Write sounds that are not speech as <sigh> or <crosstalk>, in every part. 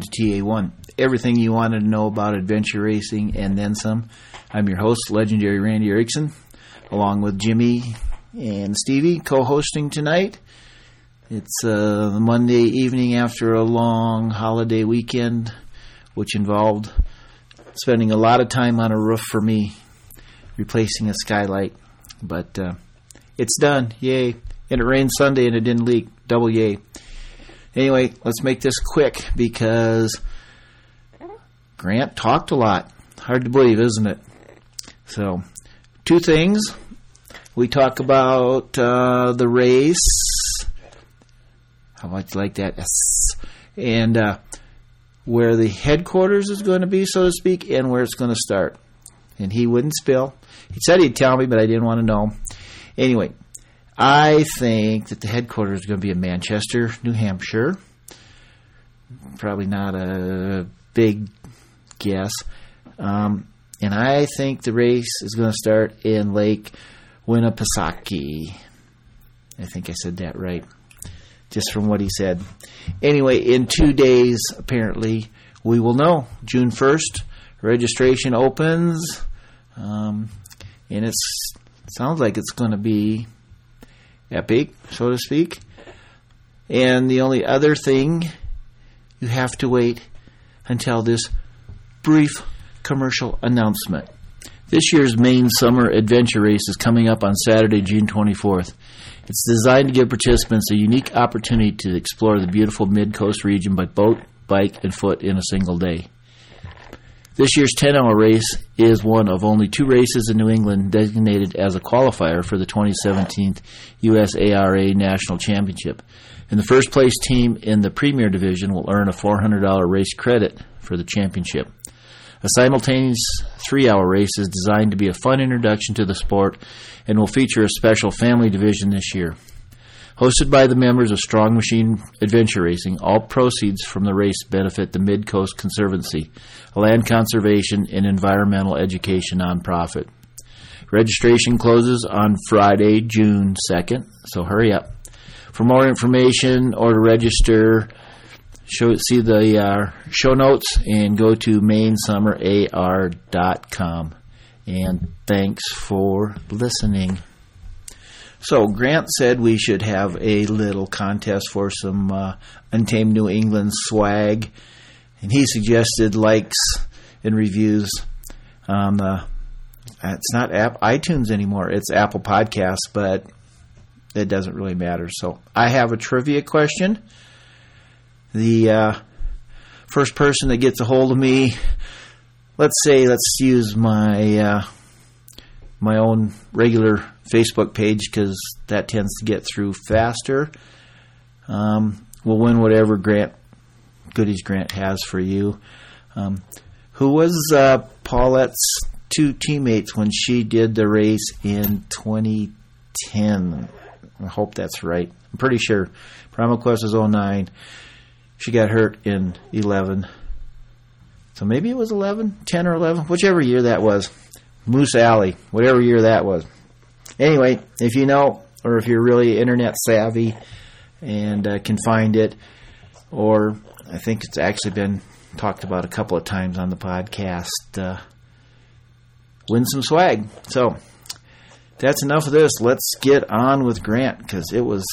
To TA1. Everything you wanted to know about adventure racing and then some. I'm your host, legendary Randy Erickson, along with Jimmy and Stevie, co hosting tonight. It's uh, Monday evening after a long holiday weekend, which involved spending a lot of time on a roof for me, replacing a skylight. But uh, it's done. Yay. And it rained Sunday and it didn't leak. Double yay. Anyway, let's make this quick because Grant talked a lot. Hard to believe, isn't it? So, two things. We talk about uh, the race. How much like that? Yes. And uh, where the headquarters is going to be, so to speak, and where it's going to start. And he wouldn't spill. He said he'd tell me, but I didn't want to know. Anyway, I think that the headquarters is going to be in Manchester, New Hampshire. Probably not a big guess. Um, and I think the race is going to start in Lake Winnipesaukee. I think I said that right, just from what he said. Anyway, in two days, apparently, we will know. June 1st, registration opens. Um, and it sounds like it's going to be epic, so to speak. And the only other thing, you have to wait until this brief commercial announcement. This year's Maine Summer Adventure Race is coming up on Saturday, June 24th. It's designed to give participants a unique opportunity to explore the beautiful mid coast region by boat, bike, and foot in a single day. This year's 10 hour race is one of only two races in New England designated as a qualifier for the 2017 USARA National Championship. And the first place team in the Premier Division will earn a $400 race credit for the championship. A simultaneous three hour race is designed to be a fun introduction to the sport and will feature a special family division this year. Hosted by the members of Strong Machine Adventure Racing, all proceeds from the race benefit the Mid Coast Conservancy, a land conservation and environmental education nonprofit. Registration closes on Friday, June 2nd, so hurry up. For more information or to register, show, see the uh, show notes and go to mainsummerar.com. And thanks for listening. So Grant said we should have a little contest for some uh, Untamed New England swag, and he suggested likes and reviews on the. It's not app iTunes anymore; it's Apple Podcasts, but it doesn't really matter. So I have a trivia question. The uh, first person that gets a hold of me, let's say, let's use my uh, my own regular Facebook page because that tends to get through faster. Um, we'll win whatever Grant goodies Grant has for you. Um, who was uh, Paulette's two teammates when she did the race in 2010? I hope that's right. I'm pretty sure. Primal Quest was 09. She got hurt in 11. So maybe it was 11, 10 or 11, whichever year that was. Moose Alley, whatever year that was. Anyway, if you know, or if you're really internet savvy and uh, can find it, or I think it's actually been talked about a couple of times on the podcast, uh, win some swag. So that's enough of this. Let's get on with Grant because it was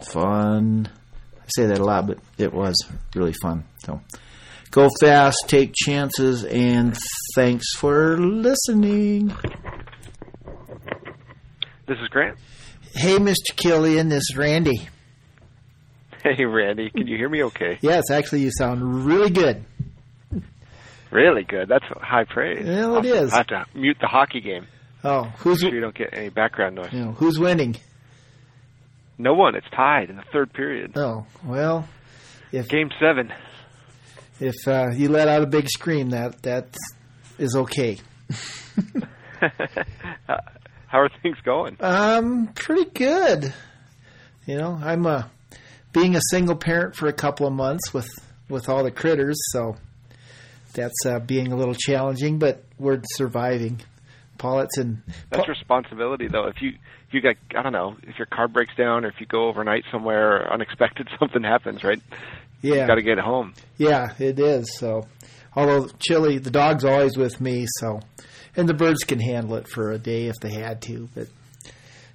fun. I say that a lot, but it was really fun. So go fast, take chances, and thanks for listening. This is Grant. Hey, Mr. Killian, this is Randy. Hey, Randy, can you hear me okay? Yes, actually, you sound really good. Really good. That's high praise. Well, it I'll is. have to mute the hockey game Oh, who's so you don't get any background noise. you know, who's winning? No one. It's tied in the third period. Oh, well, if Game seven. if uh, you let out a big scream, that that is okay. <laughs> <laughs> How are things going? Um, pretty good. You know, I'm uh, being a single parent for a couple of months with with all the critters, so that's uh, being a little challenging, but we're surviving. Paulette's and That's responsibility, though. If you if you got I don't know if your car breaks down or if you go overnight somewhere or unexpected <laughs> something happens, right? Yeah. you Got to get home. Yeah, it is. So, although Chili, the dog's always with me, so and the birds can handle it for a day if they had to. But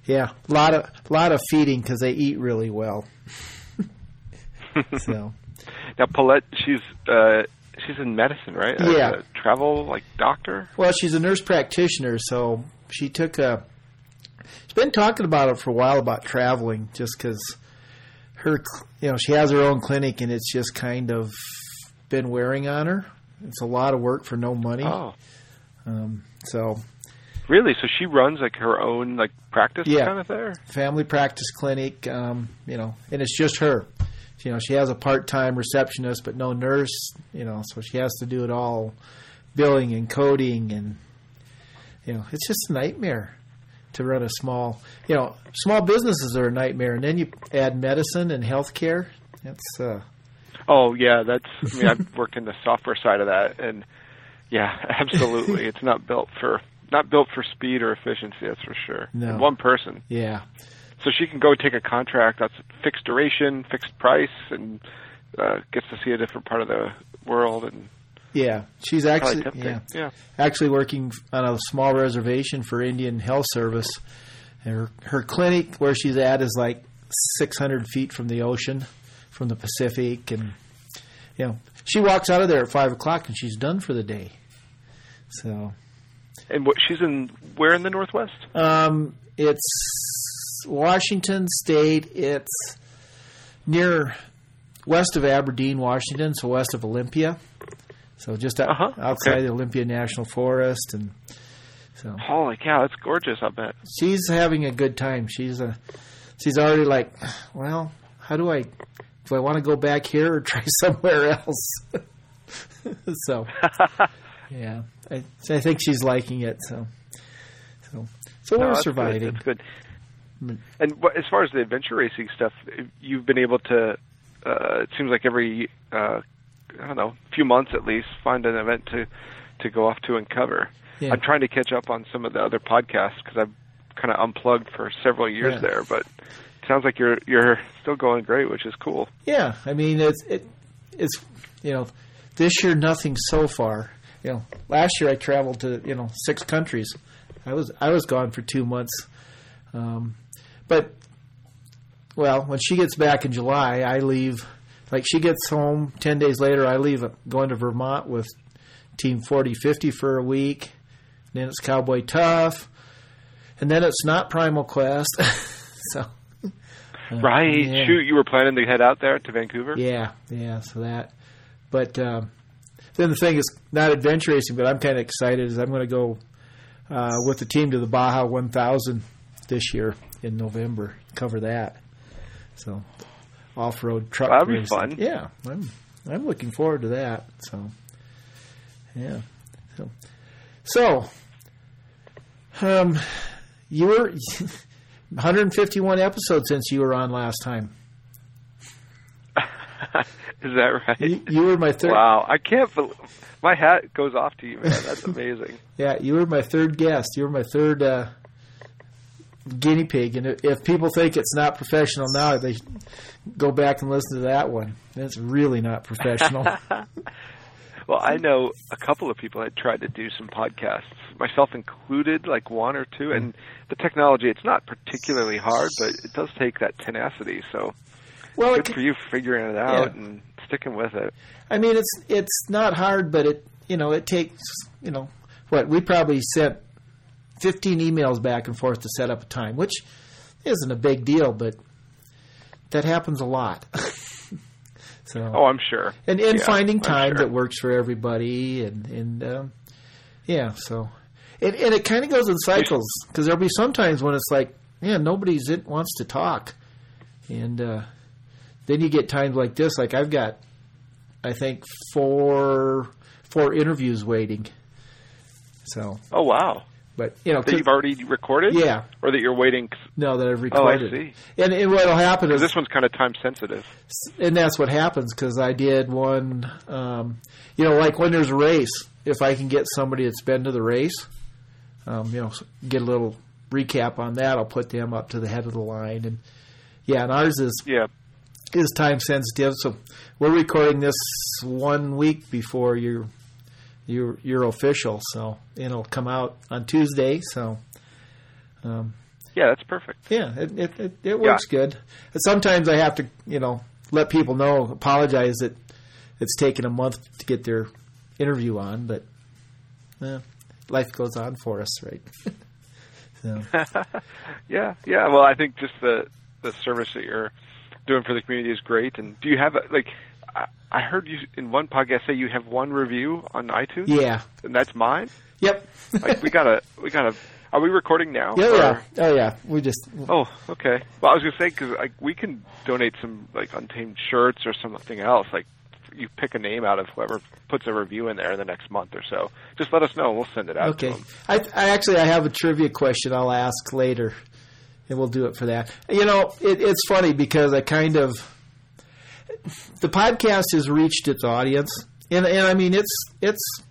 yeah, a lot of lot of feeding because they eat really well. so <laughs> Now, Paulette, she's uh, she's in medicine, right? Yeah. a travel like doctor. Well, she's a nurse practitioner, so she took a. She's been talking about it for a while about traveling, just because her, you know, she has her own clinic, and it's just kind of been wearing on her. It's a lot of work for no money. Oh, Um, so, really? So she runs like her own like practice Yeah. kind of there. family practice clinic, um, you know, and it's just her. You know, she has a part-time receptionist, but no nurse. You know, so she has to do it all, billing and coding, and you know, it's just a nightmare to run a small. You know, small businesses are a nightmare, and then you add medicine and healthcare. It's uh, Oh yeah, that's. I mean, I've worked in the software side of that, and yeah, <laughs> absolutely, it's not built for not built for speed or efficiency. That's for sure. No. And one person, yeah, so she can go take a contract that's fixed duration, fixed price, and uh, gets to see a different part of the world and yeah. She's actually yeah. yeah. actually working on a small reservation for Indian Health Service. Her her clinic where she's at is like 600 feet from the ocean, from the Pacific, and you know she walks out of there at five o'clock and she's done for the day. So And what she's in where in the Northwest? um, it's Washington State. It's near west of Aberdeen, Washington, so west of Olympia. So just out, Uh-huh, outside okay. the Olympia National Forest, and so Holy cow, that's gorgeous! I bet. she's having a good time. She's a, she's already like, well, how do I, do I want to go back here or <laughs> try somewhere else? <laughs> so, <laughs> yeah, I, I think she's liking it. So, so, so No, we're that's good, surviving. That's good. Mm. And as far as the adventure racing stuff, you've been able to. Uh, it seems like every uh, I don't know, few months at least, find an event to to go off to and cover. Yeah. I'm trying to catch up on some of the other podcasts because I've kind of unplugged for several years Yeah. there, but sounds like you're you're still going great, which is cool. Yeah, I mean it's it, it's you know this year nothing so far. You know, last year I traveled to you know six countries. I was I was gone for two months, um, but well, when she gets back in July, I leave. Like she gets home ten days later, I leave going to Vermont with Team Forty Fifty for a week. Then it's Cowboy Tough, and then it's not Primal Quest. <laughs> so right? yeah. Shoot, you were planning to head out there to Vancouver. yeah, yeah. So that, but um, then the thing is not adventure racing, but I'm kind of excited. Is I'm going to go uh, with the team to the Baja 1000 this year in November. Cover that. So off road truck. That'll be fun. Yeah, I'm I'm looking forward to that. So yeah. So so um, you were <laughs> 151 episodes since you were on last time. <laughs> Is that right? You, you were my third. Wow, I can't believe my hat goes off to you, man. That's <laughs> amazing. Yeah, you were my third guest. You were my third uh, guinea pig. And if- if people think it's not professional now, they go back and listen to that one. It's really not professional. <laughs> Well, I know a couple of people had tried to do some podcasts, myself included, like one or two. And the technology, it's not particularly hard, but it does take that tenacity. So well, good it, for you figuring it out Yeah. and sticking with it. I mean, it's it's not hard, but it you know it takes you know what we probably sent fifteen emails back and forth to set up a time, which isn't a big deal, but that happens a lot. <laughs> so Oh, I'm sure. and and Yeah, finding time sure. that works for everybody and and um, yeah so and, and it kind of goes in cycles because there'll be sometimes when it's like yeah nobody's it wants to talk and uh, then you get times like this like I've got I think four four interviews waiting so Oh, wow. But you know That you've already recorded? yeah Or that you're waiting? no that I've recorded. Oh, I see. and, and what'll happen is this one's kind of time sensitive. and that's what happens because I did one. Um, you know, like when there's a race, if I can get somebody that's been to the race, um, you know, get a little recap on that, I'll put them up to the head of the line. And yeah, and ours is Yeah. is time sensitive. So we're recording this one week before your your your official, so it'll come out on Tuesday. So um, Yeah, that's perfect. yeah, it it, it, it works good. And sometimes I have to you know let people know, apologize that it's taken a month to get their interview on, but eh, life goes on for us, right? <laughs> so. <laughs> Yeah, yeah. Well, I think just the the service that you're doing for the community is great. And do you have a, like? I, heard you in one podcast say you have one review on iTunes. Yeah. and that's mine. Yep. Like we gotta, we gotta. Are we recording now? Yeah, or- yeah. Oh, yeah. We just Oh, okay. Well, I was gonna say because like we can donate some like untamed shirts or something else. Like you pick a name out of whoever puts a review in there in the next month or so. Just let us know and we'll send it out okay. I, I actually I have a trivia question I'll ask later, and we'll do it for that. You know, it, it's funny because I kind of <laughs> the podcast has reached its audience, and and I mean it's it's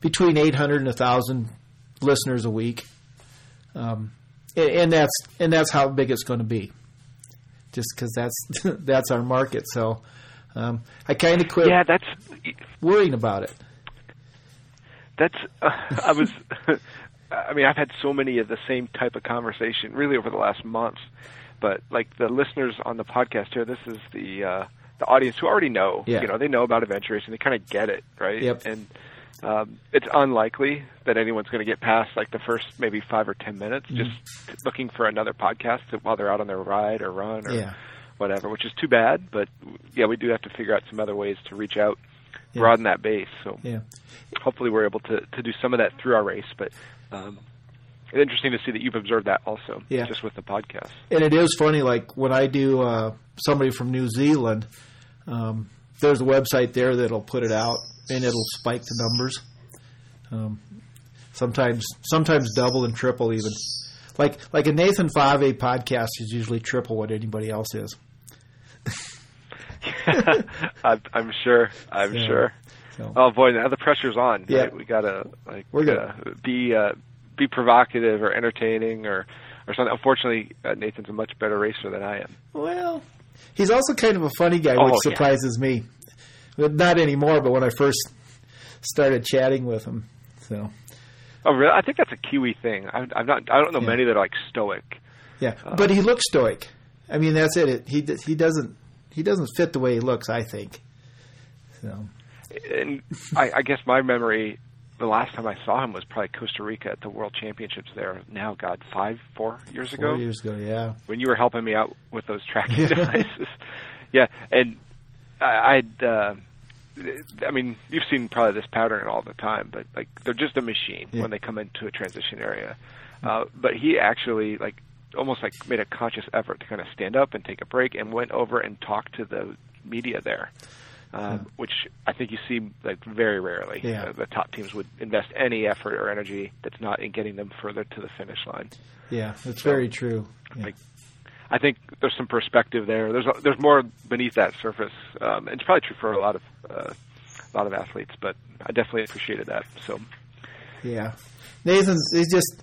between eight hundred and thousand listeners a week, um, and, and that's and that's how big it's going to be. Just because that's <laughs> that's our market, so um, I kind of quit Yeah, that's worrying about it. that's. Uh, <laughs> I was. I mean, I've had so many of the same type of conversation really over the last month. But like the listeners on the podcast here, this is the uh, the audience who already know. Yeah. You know, they know about adventure racing. They kind of get it, right? Yep. And um, it's unlikely that anyone's going to get past like the first maybe five or ten minutes Mm-hmm. just looking for another podcast while they're out on their ride or run or Yeah. whatever, which is too bad. But yeah, we do have to figure out some other ways to reach out, Yeah. broaden that base. So Yeah. hopefully we're able to, to do some of that through our race. But um, it's interesting to see that you've observed that also, Yeah. just with the podcast. and it is funny like when i do uh, somebody from new zealand um, there's a website there that'll put it out and it'll spike the numbers um, sometimes sometimes double and triple even like like a Nathan Fa'avae podcast is usually triple what anybody else is <laughs> I'm, I'm sure. I'm Yeah. sure. so Oh boy, now the pressure's on. Yeah. Right? We gotta like We're good. uh, be uh, be provocative or entertaining or or something. Unfortunately, uh, Nathan's a much better racer than I am. well he's also kind of a funny guy Oh, which yeah. surprises me not anymore but when i first started chatting with him so Oh, really? I think that's a Kiwi thing. I, I'm not. I don't know Yeah. many that are like stoic. Yeah, Uh, but he looks stoic. I mean, that's it. it he he doesn't he doesn't fit the way he looks. I think. So And I, I guess my memory, the last time I saw him was probably Costa Rica at the World Championships there. Now, God, five, four years ago. four years ago, yeah, when you were helping me out with those tracking devices. <laughs> Yeah, and I, I'd. Uh, I mean, you've seen probably this pattern all the time, but like they're just a machine Yeah. when they come into a transition area. Uh, but he actually like almost like made a conscious effort to kind of stand up and take a break and went over and talked to the media there. Um, Which I think you see like very rarely. Yeah. Uh, the top teams would invest any effort or energy that's not in getting them further to the finish line. yeah, that's very true. Yeah. Like, I think there's some perspective there. There's there's more beneath that surface. Um, it's probably true for a lot of uh, a lot of athletes, but I definitely appreciated that. So Yeah, Nathan's he's just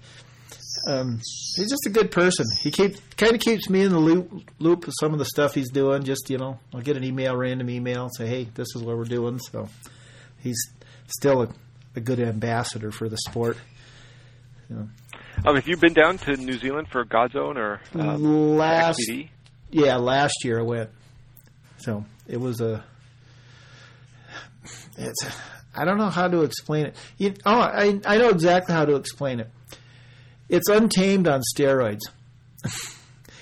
um, he's just a good person. He keep kind of keeps me in the loop loop of some of the stuff he's doing. Just you know, I'll get an email, random email, say, hey, this is what we're doing. So he's still a, a good ambassador for the sport. um, have you been down to New Zealand for Godzone or um, last XPD? yeah, last year I went. So it was a. It's. I don't know how to explain it. You, oh, I I know exactly how to explain it. It's untamed on steroids,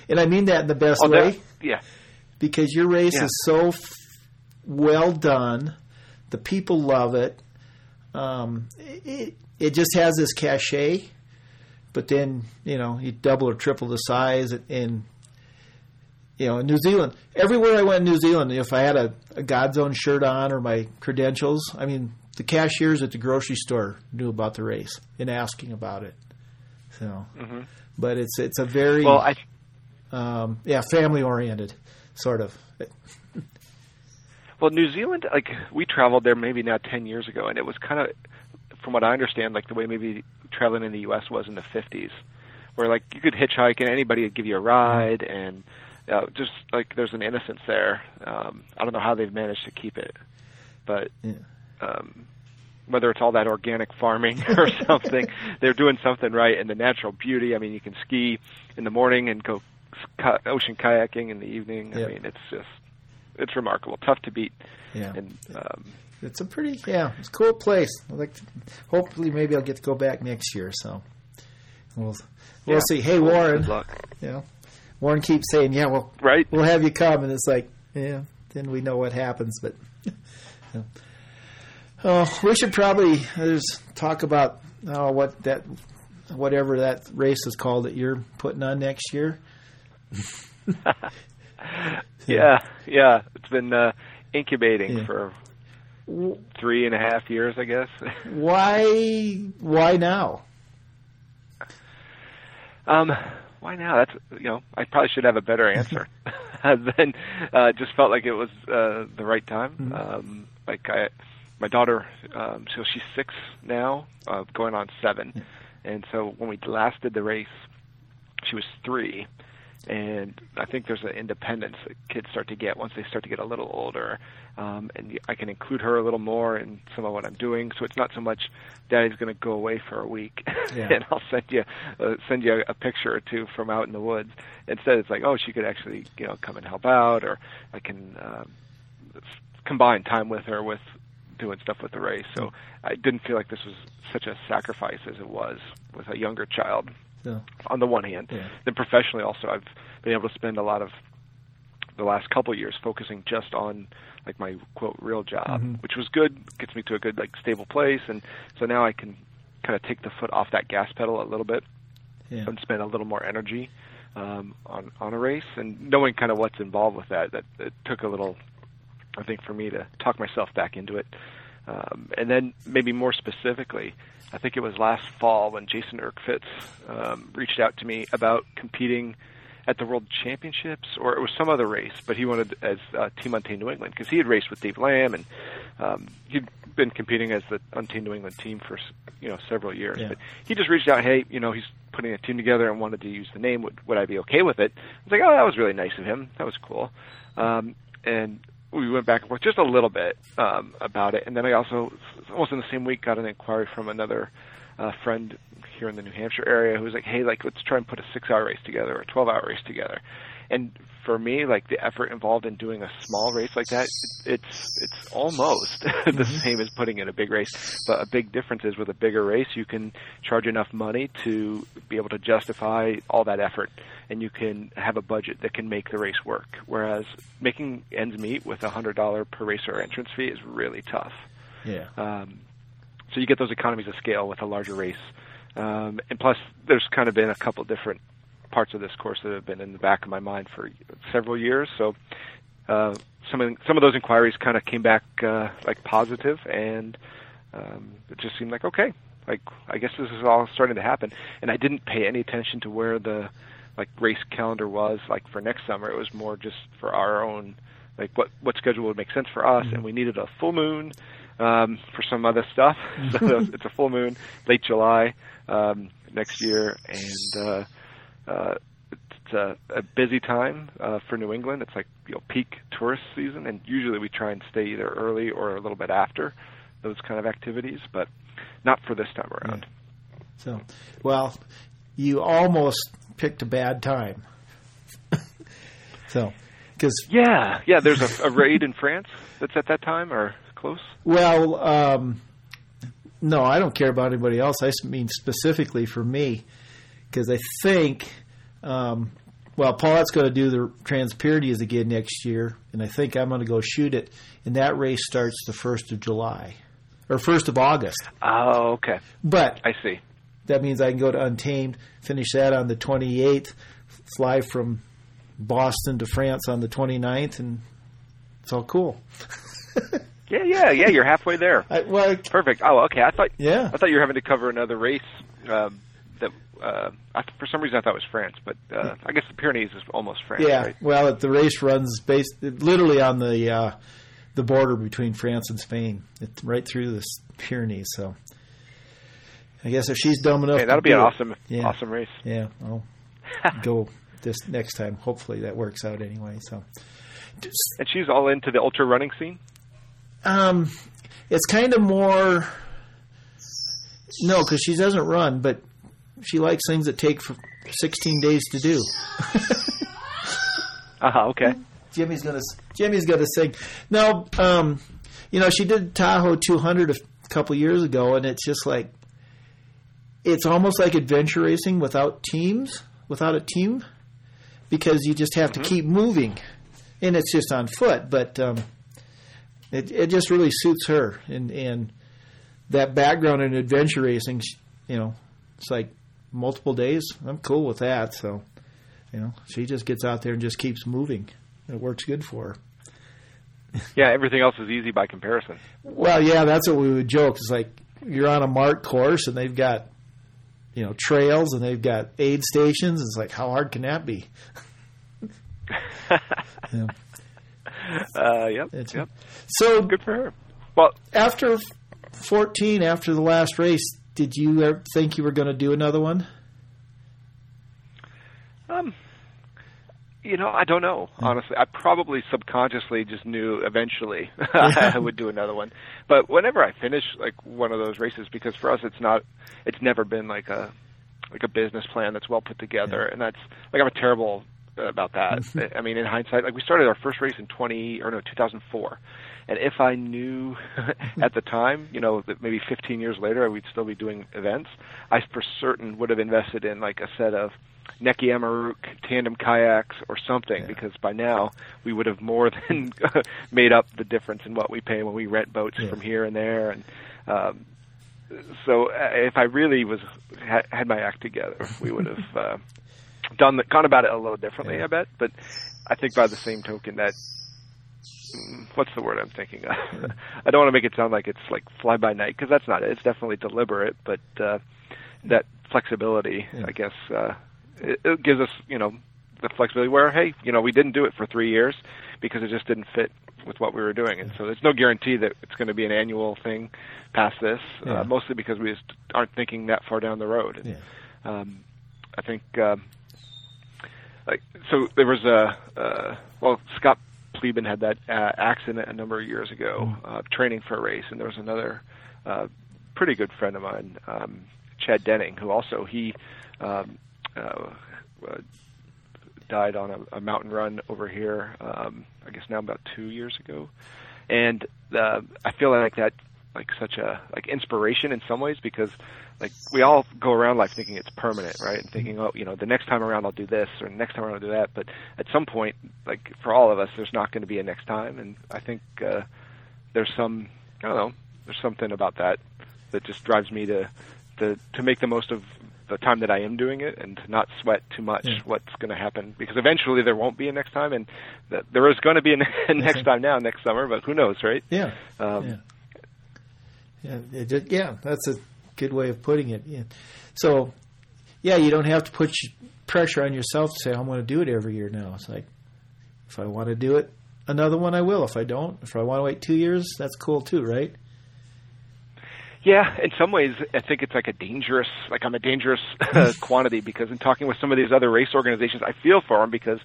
and I mean that in the best Oh, way that, yeah. because your race Yeah. is so f- well done. The people love it. Um, it. It just has this cachet, but then you know you double or triple the size, and you know in New Zealand, everywhere I went in New Zealand, if I had a, a Godzone shirt on or my credentials, I mean the cashiers at the grocery store knew about the race and asking about it. So, Mhm. but it's it's a very Well, I um, yeah family oriented sort of. Well, New Zealand, like we traveled there maybe now ten years ago, and it was kind of, from what I understand, like the way maybe traveling in the U.S. was in the '50s, where like you could hitchhike and anybody would give you a ride, and uh, just like there's an innocence there. Um, I don't know how they've managed to keep it, but Yeah. um, whether it's all that organic farming <laughs> or something, they're doing something right. And the natural beauty. I mean, you can ski in the morning and go ocean kayaking in the evening. Yeah. I mean, it's just it's remarkable, tough to beat. Yeah. And um, It's a pretty yeah, it's a cool place. I like to, hopefully maybe I'll get to go back next year. So we'll we'll yeah. see. Hey Warren, Good luck. you know, Warren keeps saying, "Yeah, well, Right. we'll have you come," and it's like, yeah, then we know what happens. But <laughs> yeah. Oh, we should probably uh, just talk about uh, what that whatever that race is called that you're putting on next year. <laughs> Yeah, yeah. It's been uh, incubating Yeah. for three and a half years, I guess. <laughs> Why? Why now? Um, why now? That's you know, I probably should have a better answer. <laughs> then uh, just felt like it was uh, the right time. Mm-hmm. Um, like I, my daughter, um, so she's six now, uh, going on seven, and so when we last did the race, she was three. And I think there's an independence that kids start to get once they start to get a little older, um, and I can include her a little more in some of what I'm doing. So it's not so much Daddy's going to go away for a week, <laughs> Yeah. and I'll send you uh, send you a, a picture or two from out in the woods. Instead, it's like, oh, she could actually you know come and help out, or I can um, combine time with her with doing stuff with the race. So I didn't feel like this was such a sacrifice as it was with a younger child So, on the one hand. Yeah. Then professionally also I've been able to spend a lot of the last couple of years focusing just on like my quote real job, Mhm. which was good, gets me to a good like stable place and so now I can kind of take the foot off that gas pedal a little bit yeah. and spend a little more energy um, on on a race and knowing kind of what's involved with that. That it took a little, I think, for me to talk myself back into it. Um, and then maybe more specifically, I think it was last fall when Jason Erkfitz um, reached out to me about competing at the World Championships, or it was some other race, but he wanted as uh, Team Untamed New England because he had raced with Dave Lamb and um, he'd been competing as the Untamed New England team for you know several years. Yeah. But he just reached out, hey, you know, he's putting a team together and wanted to use the name. Would would I be okay with it? I was like, oh, that was really nice of him. That was cool. Um, and we went back and forth just a little bit um, about it. And then I also, almost in the same week, got an inquiry from another uh, friend here in the New Hampshire area who was like, hey, like let's try and put a six-hour race together or a twelve-hour race together. And for me, like the effort involved in doing a small race like that, it's it's almost <laughs> the same as putting in a big race. But a big difference is with a bigger race, you can charge enough money to be able to justify all that effort, and you can have a budget that can make the race work. Whereas making ends meet with a hundred dollar per racer entrance fee is really tough. Yeah. Um, so you get those economies of scale with a larger race. Um, and plus, there's kind of been a couple different parts of this course that have been in the back of my mind for several years. So uh, some of some of those inquiries kind of came back uh, like positive, and um, it just seemed like okay, like I guess this is all starting to happen. And I didn't pay any attention to where the like race calendar was like for next summer. It was more just for our own like what what schedule would make sense for us, and we needed a full moon um, for some other stuff. <laughs> so <laughs> it's a full moon, late July um, next year, and uh, uh, it's a, a busy time uh, for New England. It's like you know peak tourist season, and usually we try and stay either early or a little bit after those kind of activities, but not for this time around. So, well, you almost picked a bad time. <laughs> so, because Yeah, yeah. There's a, a raid in France that's at that time or close. well, um, no, I don't care about anybody else. I mean specifically for me, because I think, um, well, Paulette's going to do the Transpyrenea again next year, and I think I'm going to go shoot it, and that race starts the first of July or first of August. Oh, okay. But I see. that means I can go to Untamed, finish that on the 28th, fly from Boston to France on the 29th, and it's all cool. <laughs> Yeah, yeah, yeah. You're halfway there. I, well, I- Perfect. Oh, okay. I thought yeah, I thought you were having to cover another race um, that uh, I, for some reason I thought it was France, but uh, I guess the Pyrenees is almost France, yeah. right? Well, the race runs based literally on the uh, the border between France and Spain. It's right through the Pyrenees. So, I guess if she's dumb enough, Hey, that'll be an it- awesome, Yeah. awesome race. Yeah, I'll <laughs> go this next time. Hopefully that works out anyway. So, And she's all into the ultra running scene. um, it's kind of more. No, because she doesn't run, but she likes things that take for 16 days to do. <laughs> Uh huh. Okay. Jimmy's gonna Jimmy's gonna sing. No, um, you know she did Tahoe 200 a couple years ago, and it's just like it's almost like adventure racing without teams, without a team, because you just have to keep moving, and it's just on foot. But um, it it just really suits her, and and that background in adventure racing, you know, it's like multiple days. I'm cool with that. So, you know, she just gets out there and just keeps moving. It works good for her. Yeah, everything else is easy by comparison. Well, yeah, that's what we would joke. It's like you're on a marked course and they've got, you know, trails and they've got aid stations. It's like, how hard can that be? <laughs> Yeah. Uh, yep. It's- yep. So Good for her. Well, after 14, after the last race, did you ever think you were going to do another one? Um, you know, I don't know. Honestly, I probably subconsciously just knew eventually <laughs> <laughs> I would do another one. But whenever I finish like one of those races, because for us it's not, it's never been like a like a business plan that's well put together, and that's like I'm a terrible about that. <laughs> I mean, in hindsight, like we started our first race in 20 or no 2004. And if I knew <laughs> at the time, you know, that maybe 15 years later we'd still be doing events, I for certain would have invested in like a set of Necky Amaruk tandem kayaks or something because by now we would have more <laughs> than <laughs> made up the difference in what we pay when we rent boats Yeah. from here and there and um so uh, if I really was had, had my act together, we would have uh, done the, gone about it a little differently, Yeah. I bet. But I think by the same token that what's the word I'm thinking of? <laughs> I don't want to make it sound like it's like fly by night because that's not it. It's definitely deliberate, but uh, that flexibility, Yeah. I guess, uh, it, it gives us you know the flexibility where hey, you know, we didn't do it for three years because it just didn't fit with what we were doing, and so there's no guarantee that it's going to be an annual thing past this. Yeah. Uh, mostly because we just aren't thinking that far down the road. And, Yeah. um, I think um, like so there was a uh, well Scott Pleben had that uh, accident a number of years ago uh, training for a race, and there was another uh, pretty good friend of mine, um, Chad Denning, who also he um, uh, uh, died on a, a mountain run over here. Um, I guess now about two years ago, and uh, I feel like that like such a like inspiration in some ways because like we all go around life thinking it's permanent, right? And thinking, oh, you know, the next time around I'll do this or the next time around I'll do that. But at some point, like for all of us, there's not going to be a next time. And I think uh, there's some, I don't know, there's something about that that just drives me to to to make the most of the time that I am doing it and to not sweat too much Yeah. what's going to happen because eventually there won't be a next time and th- there is going to be a ne- <laughs> next time now next summer, but who knows, right? Yeah. Um, yeah. Did, yeah, that's a good way of putting it. Yeah. So, yeah, you don't have to put pressure on yourself to say I'm going to do it every year now. It's like if I want to do it another one, I will. If I don't, if I want to wait two years, that's cool too, right? Yeah, in some ways, I think it's like a dangerous, like I'm a dangerous <laughs> uh, quantity because in talking with some of these other race organizations, I feel for them because,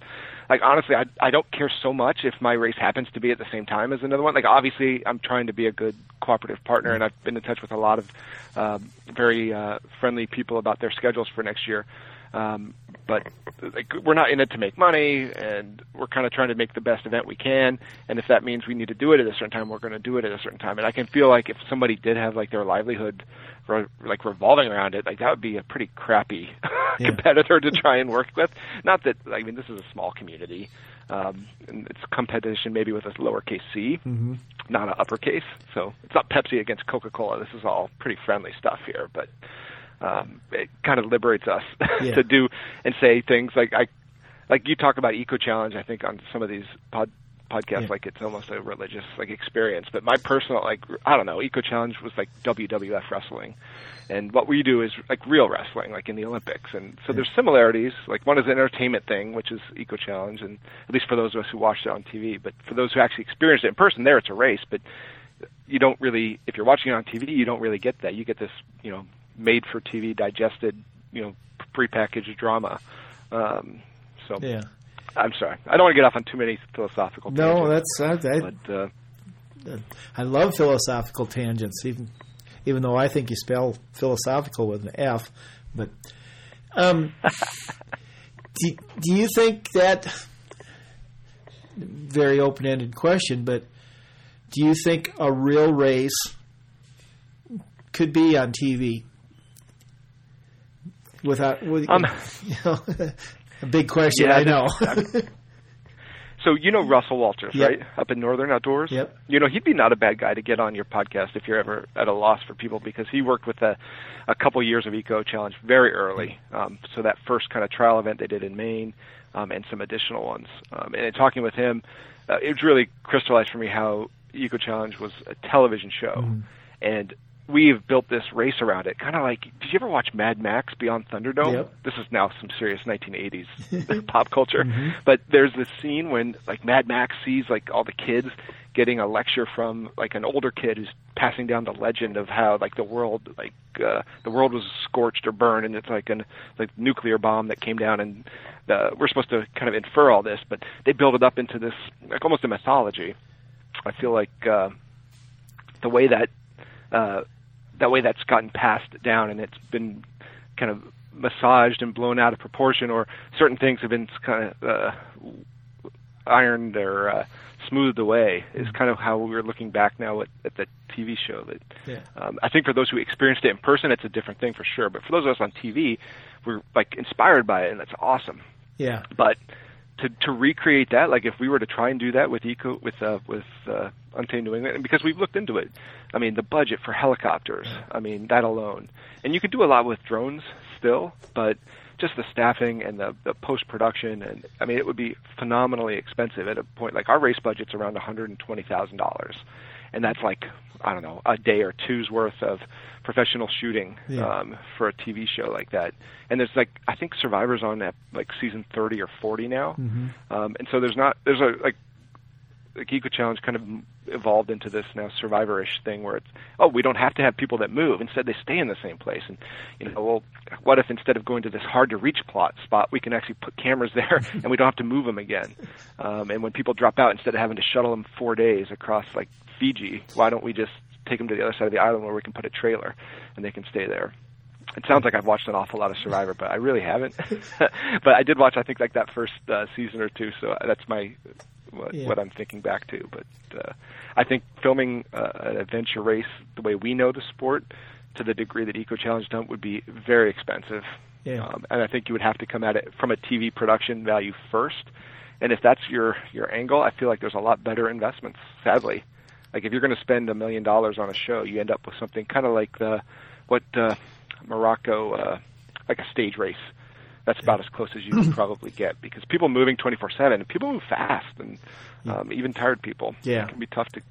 like honestly, I I don't care so much if my race happens to be at the same time as another one. Like obviously, I'm trying to be a good cooperative partner, and I've been in touch with a lot of um, very uh, friendly people about their schedules for next year. Um, but like we're not in it to make money, and we're kind of trying to make the best event we can. And if that means we need to do it at a certain time, we're going to do it at a certain time. And I can feel like if somebody did have like their livelihood, re- like revolving around it, like that would be a pretty crappy <laughs> Yeah. competitor to try and work with. Not that I mean this is a small community. Um, and it's competition maybe with a lowercase c, Mm-hmm. not an uppercase. So it's not Pepsi against Coca Cola. This is all pretty friendly stuff here, but um, it kind of liberates us <laughs> Yeah. to do and say things like I, like you talk about Eco Challenge. I think on some of these pod podcasts, Yeah. like it's almost a religious like experience. But my personal like I don't know, Eco Challenge was like WWF wrestling. And what we do is like real wrestling, like in the Olympics. And so there's similarities. Like one is an entertainment thing, which is Eco Challenge, and at least for those of us who watched it on TV. But for those who actually experienced it in person, there it's a race. But you don't really, if you're watching it on TV, you don't really get that. You get this, you know, made for TV, digested, you know, prepackaged drama. Um, So Yeah. I'm sorry. I don't want to get off on too many philosophical. No, tangents, that's I, I, But uh, I love philosophical tangents, even even though I think you spell philosophical with an F. But um, <laughs> do, do you think that very open ended question? But do you think a real race could be on TV without? With, Um, <laughs> you know, a big question. Yeah, I know. <laughs> so you know Russell Walters, Yep. right? Up in Northern Outdoors. Yep. You know he'd be not a bad guy to get on your podcast if you're ever at a loss for people because he worked with a a couple years of Eco Challenge very early. Um, so that first kind of trial event they did in Maine, um, and some additional ones. Um, and in talking with him, uh, it really crystallized for me how Eco Challenge was a television show, and we've built this race around it. Kind of like, did you ever watch Mad Max Beyond Thunderdome? Yep. This is now some serious 1980s <laughs> pop culture. But there's this scene when like Mad Max sees like all the kids getting a lecture from like an older kid who's passing down the legend of how like the world like uh, the world was scorched or burned and it's like an like nuclear bomb that came down and uh, we're supposed to kind of infer all this but they build it up into this like almost a mythology i feel like uh the way that uh that way that's gotten passed down and it's been kind of massaged and blown out of proportion or certain things have been kind of uh ironed or uh, smoothed away is kind of how we're looking back now at, at the TV show. That Yeah. um, I think for those who experienced it in person, it's a different thing for sure. But for those of us on TV, we're like inspired by it, and that's awesome. yeah. But to to recreate that, like if we were to try and do that with eco with uh, with uh, Untamed New England, and because we've looked into it, I mean the budget for helicopters, I mean that alone, and you could do a lot with drones still, but just the staffing and the, the post production, and I mean it would be phenomenally expensive at a point. Like our race budget's around one hundred and twenty thousand dollars, and that's like I don't know a day or two's worth of professional shooting Yeah. um, for a TV show like that. And there's like I think Survivor's on at like season 30 or 40 now, um, and so there's not there's a like like Eco Challenge kind of evolved into this now Survivor-ish thing where it's oh we don't have to have people that move instead they stay in the same place and you know well what if instead of going to this hard to reach plot spot we can actually put cameras there <laughs> and we don't have to move them again um, and when people drop out instead of having to shuttle them four days across like Fiji why don't we just take them to the other side of the island where we can put a trailer and they can stay there it sounds like I've watched an awful lot of Survivor, but I really haven't. <laughs> but I did watch, I think, like that first uh, season or two. So that's my what, Yeah. what I'm thinking back to. But uh, I think filming uh, an adventure race the way we know the sport, to the degree that Eco Challenge done, would be very expensive. Yeah. Um, and I think you would have to come at it from a TV production value first. And if that's your your angle, I feel like there's a lot better investments. Sadly, like if you're going to spend a million dollars on a show, you end up with something kind of like the what uh, Morocco, uh, like a stage race. That's about as close as you can probably get because people moving 24/7 and people move fast and um, even tired people. Yeah. it can be tough to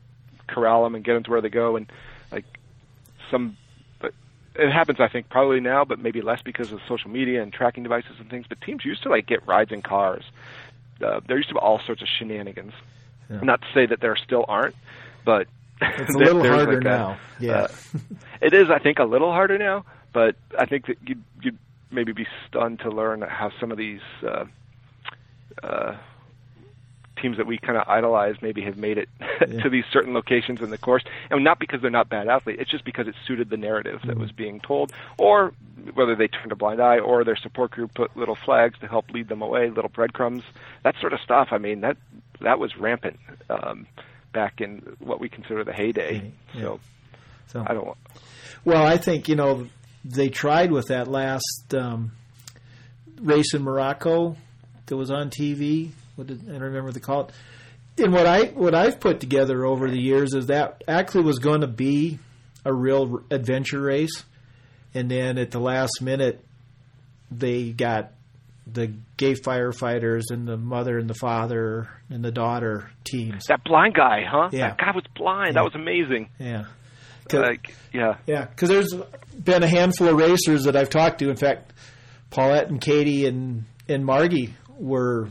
corral them and get them to where they go and like some. But it happens, I think, probably now, but maybe less because of social media and tracking devices and things. But teams used to like get rides in cars. Uh, there used to be all sorts of shenanigans. Yeah. Not to say that there still aren't, but It's <laughs> a there- little harder like a- now. Yeah. uh, it is, I think, a little harder now, but I think that you'd, you'd maybe be stunned to learn how some of these uh, uh, teams that we kind of idolize maybe have made it <laughs> Yeah. to these certain locations in the course, and not because they're not bad athletes. It's just because it suited the narrative that Mm-hmm. was being told, or whether they turned a blind eye, or their support group put little flags to help lead them away, little breadcrumbs, that sort of stuff. I mean, that that was rampant um, back in what we consider the heyday. Yeah. So So I don't. Well, I think you know they tried with that last um, race in Morocco that was on TV. What did I don't remember the call? And what I what I've put together over the years is that actually was going to be a real adventure race, and then at the last minute they got the gay firefighters and the mother and the father and the daughter teams. That blind guy, huh? Yeah. That guy was blind. That was amazing. Yeah. Like, yeah. Yeah, because there's been a handful of racers that I've talked to. In fact, Paulette and Katie and and Margie were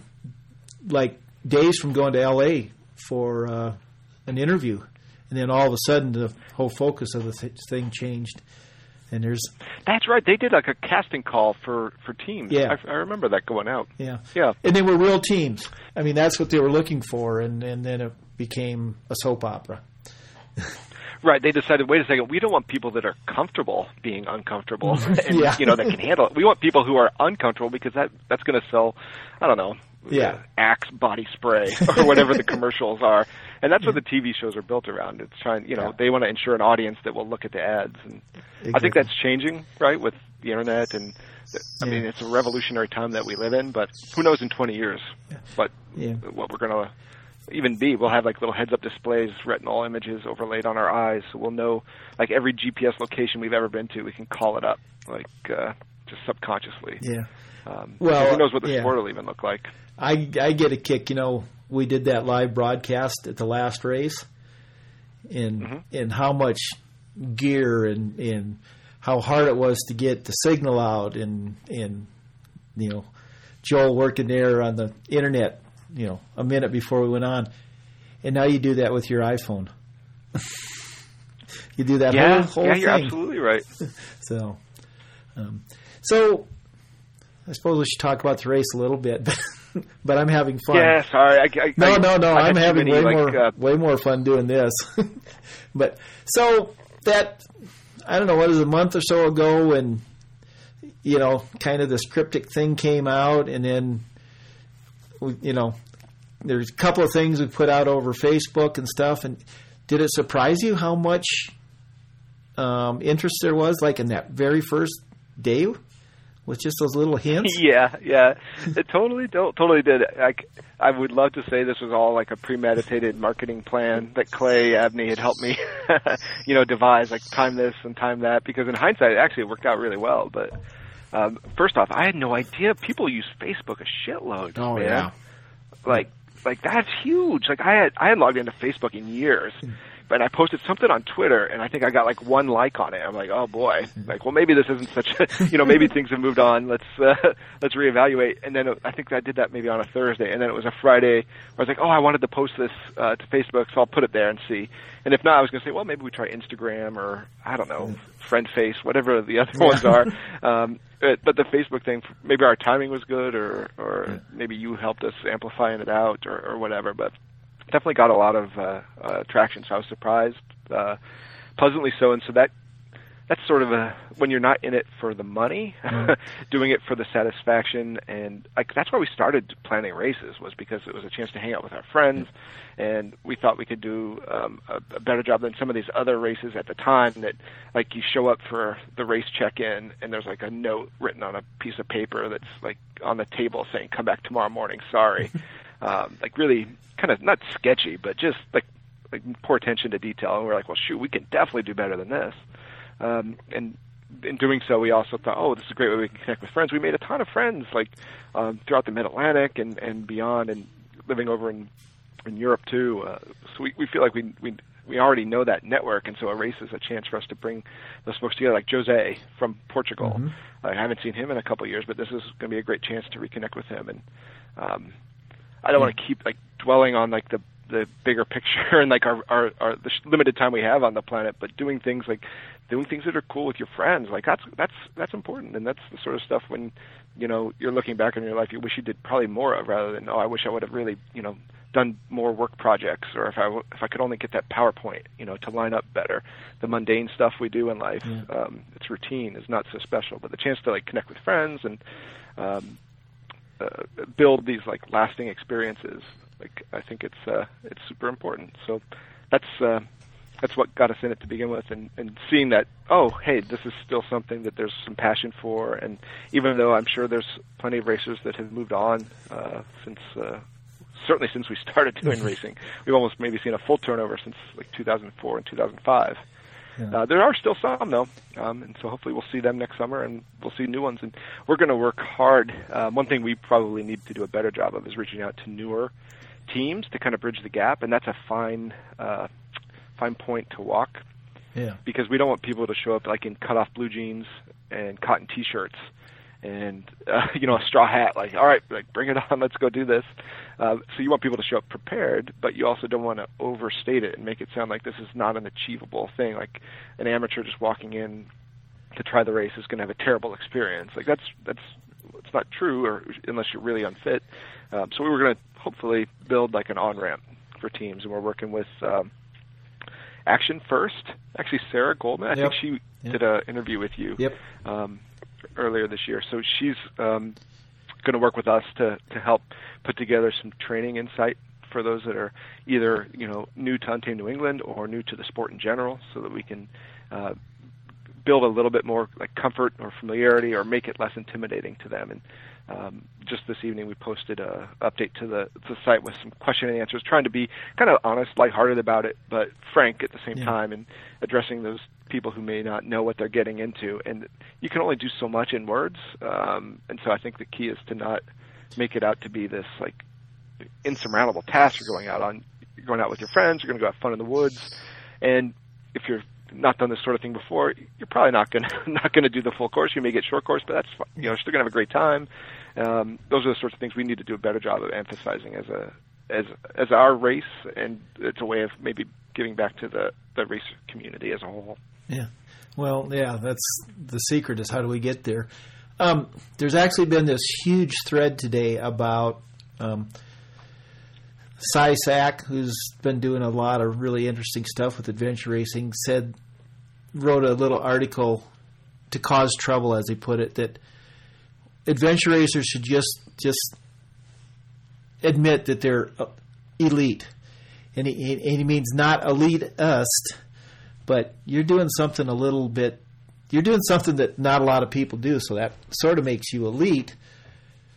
like days from going to L.A. for uh, an interview, and then all of a sudden the whole focus of the th- thing changed, And there's That's right. They did like a casting call for for teams. Yeah. I, I remember that going out. yeah, Yeah. and they were real teams. I mean, that's what they were looking for, and and then it became a soap opera. <laughs> Right. They decided, wait a second, we don't want people that are comfortable being uncomfortable, <laughs> and Yeah. you know that can handle it. We want people who are uncomfortable because that that's going to sell. I don't know. Yeah. Axe body spray <laughs> or whatever the commercials are, and that's what the TV shows are built around. It's trying, you know, Yeah. they want to ensure an audience that will look at the ads, and I think that's changing, right, with the internet and. I mean, Yeah. it's a revolutionary time that we live in, but who knows in 20 years? But Yeah. what we're going to even B, We'll have like little heads up displays, retinal images overlaid on our eyes, so we'll know like every GPS location we've ever been to, we can call it up, like uh, just subconsciously. Yeah. Um, Well, who knows what the yeah. sport will even look like? I I get a kick. You know, we did that live broadcast at the last race, and Mm-hmm. and how much gear and and how hard it was to get the signal out, and and you know, Joel working there on the internet, you know, a minute before we went on, and now you do that with your iPhone. you do that yeah, whole whole yeah, yeah, you're absolutely right. <laughs> So, um, so I suppose we should talk about the race a little bit, <laughs> but, I'm having fun. Yeah, sorry. I, I, No, no, no. I I'm having many, way like, more, uh, way more fun doing this. <laughs> but so that I don't know what is a month or so ago, and you know, kind of this cryptic thing came out, and then you know, there's a couple of things we put out over Facebook and stuff. And did it surprise you how much um, interest there was, like in that very first day, with just those little hints? <laughs> yeah, yeah, it totally, totally did. Like, I would love to say this was all like a premeditated marketing plan that Clay Abney had helped me, <laughs> you know, devise. Like, time this and time that. Because in hindsight, it actually, worked out really well. But um, first off, I had no idea people use Facebook a shitload. Oh, man. yeah. like, like that's huge. Like, I had I had logged into Facebook in years. But I posted something on Twitter, and I think I got like one like on it. I'm like, oh boy, like, well, maybe this isn't such a, <laughs> you know, maybe things have moved on. Let's uh, <laughs> let's reevaluate. And then I think I did that maybe on a Thursday, and then it was a Friday. Where I was like, oh, I wanted to post this uh, to Facebook, so I'll put it there and see. And if not, I was going to say, well, maybe we try Instagram or I don't know, Friend Face, whatever the other ones are. <laughs> Um, but, but the Facebook thing, maybe our timing was good, or or maybe you helped us amplifying it out, or, or whatever. But definitely got a lot of uh, uh, traction. So I was surprised, uh, pleasantly so. And so that that's sort of a when you're not in it for the money, <laughs> doing it for the satisfaction, and like that's why we started planning races was because it was a chance to hang out with our friends, and we thought we could do um, a, a better job than some of these other races at the time. That like you show up for the race check-in, and there's like a note written on a piece of paper that's like on the table saying "Come back tomorrow morning." Sorry, <laughs> um, like really kind of not sketchy, but just like like poor attention to detail. And we're like, well, shoot, we can definitely do better than this. Um, and in doing so, we also thought, oh, this is a great way we can connect with friends. We made a ton of friends, like um, throughout the Mid Atlantic and and beyond, and living over in in Europe too. Uh, so we we feel like we we we already know that network, and so a race is a chance for us to bring those folks together, like Jose from Portugal. I haven't seen him in a couple of years, but this is going to be a great chance to reconnect with him. And um, I don't want to keep like dwelling on like the the bigger picture <laughs> and like our our, our the limited time we have on the planet, but doing things like doing things that are cool with your friends, like that's that's that's important, and that's the sort of stuff when you know you're looking back on your life, you wish you did probably more of, rather than oh, I wish I would have really you know done more work projects, or if I w- if I could only get that PowerPoint, you know, to line up better. The mundane stuff we do in life, um, it's routine, is not so special, but the chance to like connect with friends and um, uh, build these like lasting experiences. Like I think it's uh, it's super important. So that's uh, that's what got us in it to begin with, and, and seeing that oh hey this is still something that there's some passion for, and even though I'm sure there's plenty of racers that have moved on uh, since. Uh, Certainly, since we <laughs> started doing <laughs> racing, we've almost maybe seen a full turnover since like 2004 and 2005. Uh, there are still some though, um, and so hopefully we'll see them next summer, and we'll see new ones. And we're going to work hard. Um, one thing we probably need to do a better job of is reaching out to newer teams to kind of bridge the gap, and that's a fine, uh, fine point to walk Yeah. because we don't want people to show up like in cut off blue jeans and cotton t-shirts and uh, <laughs> you know a straw hat like all right like bring it on let's go do this uh, so you want people to show up prepared but you also don't want to overstate it and make it sound like this is not an achievable thing like an amateur just walking in to try the race is going to have a terrible experience. Like that's that's it's not true, or unless you're really unfit. Um, so we were going to hopefully build like an on ramp for teams, and we're working with um, Action First. Actually, Sarah Goldman. I Yep. think she Yep. did an interview with you Yep. um, earlier this year. So she's um, going to work with us to to help put together some training insight for those that are either you know new to Untamed New England or new to the sport in general, so that we can uh, build a little bit more like comfort or familiarity, or make it less intimidating to them. And um, just this evening, we posted a update to the the site with some question and answers, trying to be kind of honest, lighthearted about it, but frank at the same Yeah. time, and addressing those people who may not know what they're getting into. And you can only do so much in words, um, and so I think the key is to not make it out to be this like insurmountable task you're going out on. You're going out with your friends. You're going to go have fun in the woods, and if you're not done this sort of thing before, you're probably not going <laughs> to not going to do the full course. You may get short course, but that's fi- you know you're still going to have a great time. Um, those are the sorts of things we need to do a better job of emphasizing as a as as our race, and it's a way of maybe giving back to the the race community as a whole. Yeah. Well, yeah, that's the secret is how do we get there? Um, there's actually been this huge thread today about um, who's been doing a lot of really interesting stuff with adventure racing, said wrote a little article to cause trouble, as he put it, that adventure racers should just just admit that they're uh, elite, and he, and he means not elitist but you're doing something a little bit you're doing something that not a lot of people do so that sort of makes you elite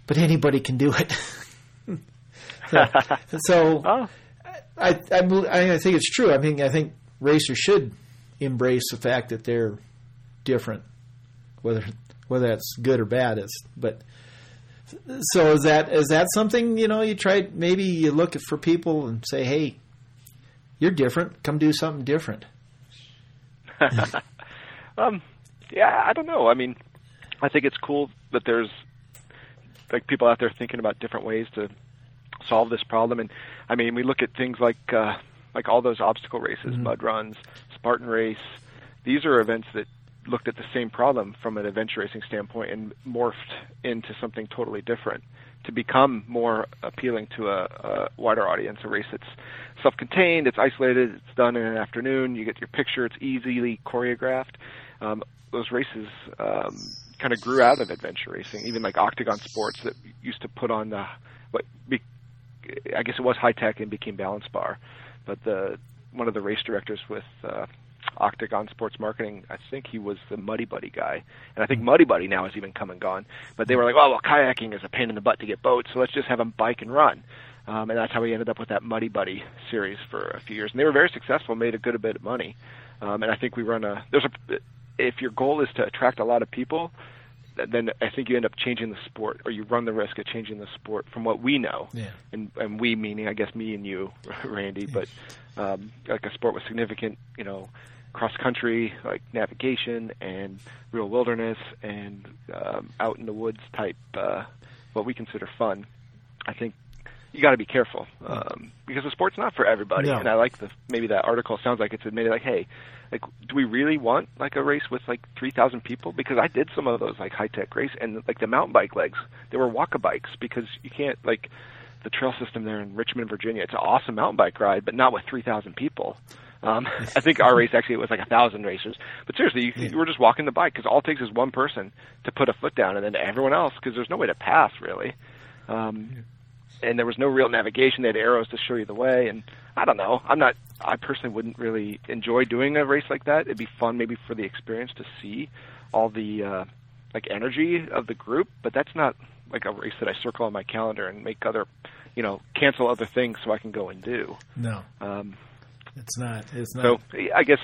but anybody can do it. <laughs> So, <laughs> so Oh, I, I I think it's true. I mean I think racers should embrace the fact that they're different whether whether that's good or bad is but so is that is that something you know you try maybe you look for people and say hey you're different come do something different <laughs> um, yeah, I don't know. I mean, I think it's cool that there's like people out there thinking about different ways to solve this problem. And I mean, we look at things like uh, like all those obstacle races, mud runs, Spartan race. These are events that looked at the same problem from an adventure racing standpoint and morphed into something totally different to become more appealing to a, a wider audience. A race that's self-contained, it's isolated, it's done in an afternoon. You get your picture, it's easily choreographed. Um, those races um, kind of grew out of adventure racing, even like Octagon Sports that used to put on the what be, I guess it was Hi-Tec and became Balance Bar, but the one of the race directors with uh, Octagon Sports Marketing, I think he was the Muddy Buddy guy, and I think Muddy Buddy now has even come and gone. But they were like, oh well, kayaking is a pain in the butt to get boats, so let's just have them bike and run. Um, and that's how we ended up with that Muddy Buddy series for a few years, and they were very successful, made a good bit of money. Um, and I think we run a there's a if your goal is to attract a lot of people, then I think you end up changing the sport, or you run the risk of changing the sport from what we know. Yeah. And, and we meaning, I guess, me and you, <laughs> Randy, but um, like a sport with significant, you know, cross country, like navigation and real wilderness and um, out in the woods type, uh, what we consider fun. I think you got to be careful um, because the sport's not for everybody. No. And I like the maybe that article sounds like it's admitted like, hey, like, do we really want like a race with like three thousand people? Because I did some of those like Hi-Tec race and like the mountain bike legs, they were walk a bikes because you can't like the trail system there in Richmond, Virginia. It's an awesome mountain bike ride, but not with three thousand people. Um, <laughs> I think our race actually it was like a thousand racers. But seriously, you, you were just walking the bike because all it takes is one person to put a foot down, and then everyone else because there's no way to pass really. Um, and there was no real navigation. They had arrows to show you the way, and I don't know. I'm not. I personally wouldn't really enjoy doing a race like that. It'd be fun maybe for the experience to see all the uh, like energy of the group, but that's not like a race that I circle on my calendar and make other, you know, cancel other things so I can go and do. no Um, it's not it's not so I guess,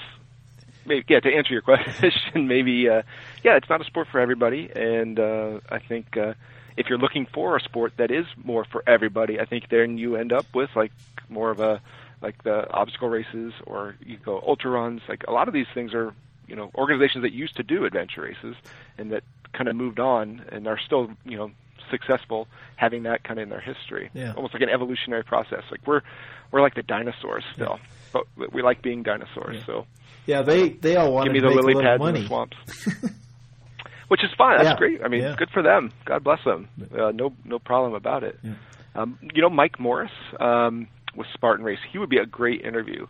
maybe, yeah, to answer your <laughs> question, maybe, uh, yeah, it's not a sport for everybody, and uh, I think uh, if you're looking for a sport that is more for everybody, I think then you end up with like more of a like the obstacle races, or you go ultra runs. Like a lot of these things are, you know, organizations that used to do adventure races and that kind of moved on and are still, you know, successful having that kind of in their history. Yeah. Almost like an evolutionary process. Like we're we're like the dinosaurs still. But we like being dinosaurs. Yeah. So Yeah, they they all want give me to the make lily a little pads in money. the swamps. <laughs> Which is fine. That's Yeah. great. I mean, Yeah. good for them. God bless them. Uh, no, no problem about it. Yeah. Um, you know, Mike Morris um, with Spartan Race. He would be a great interview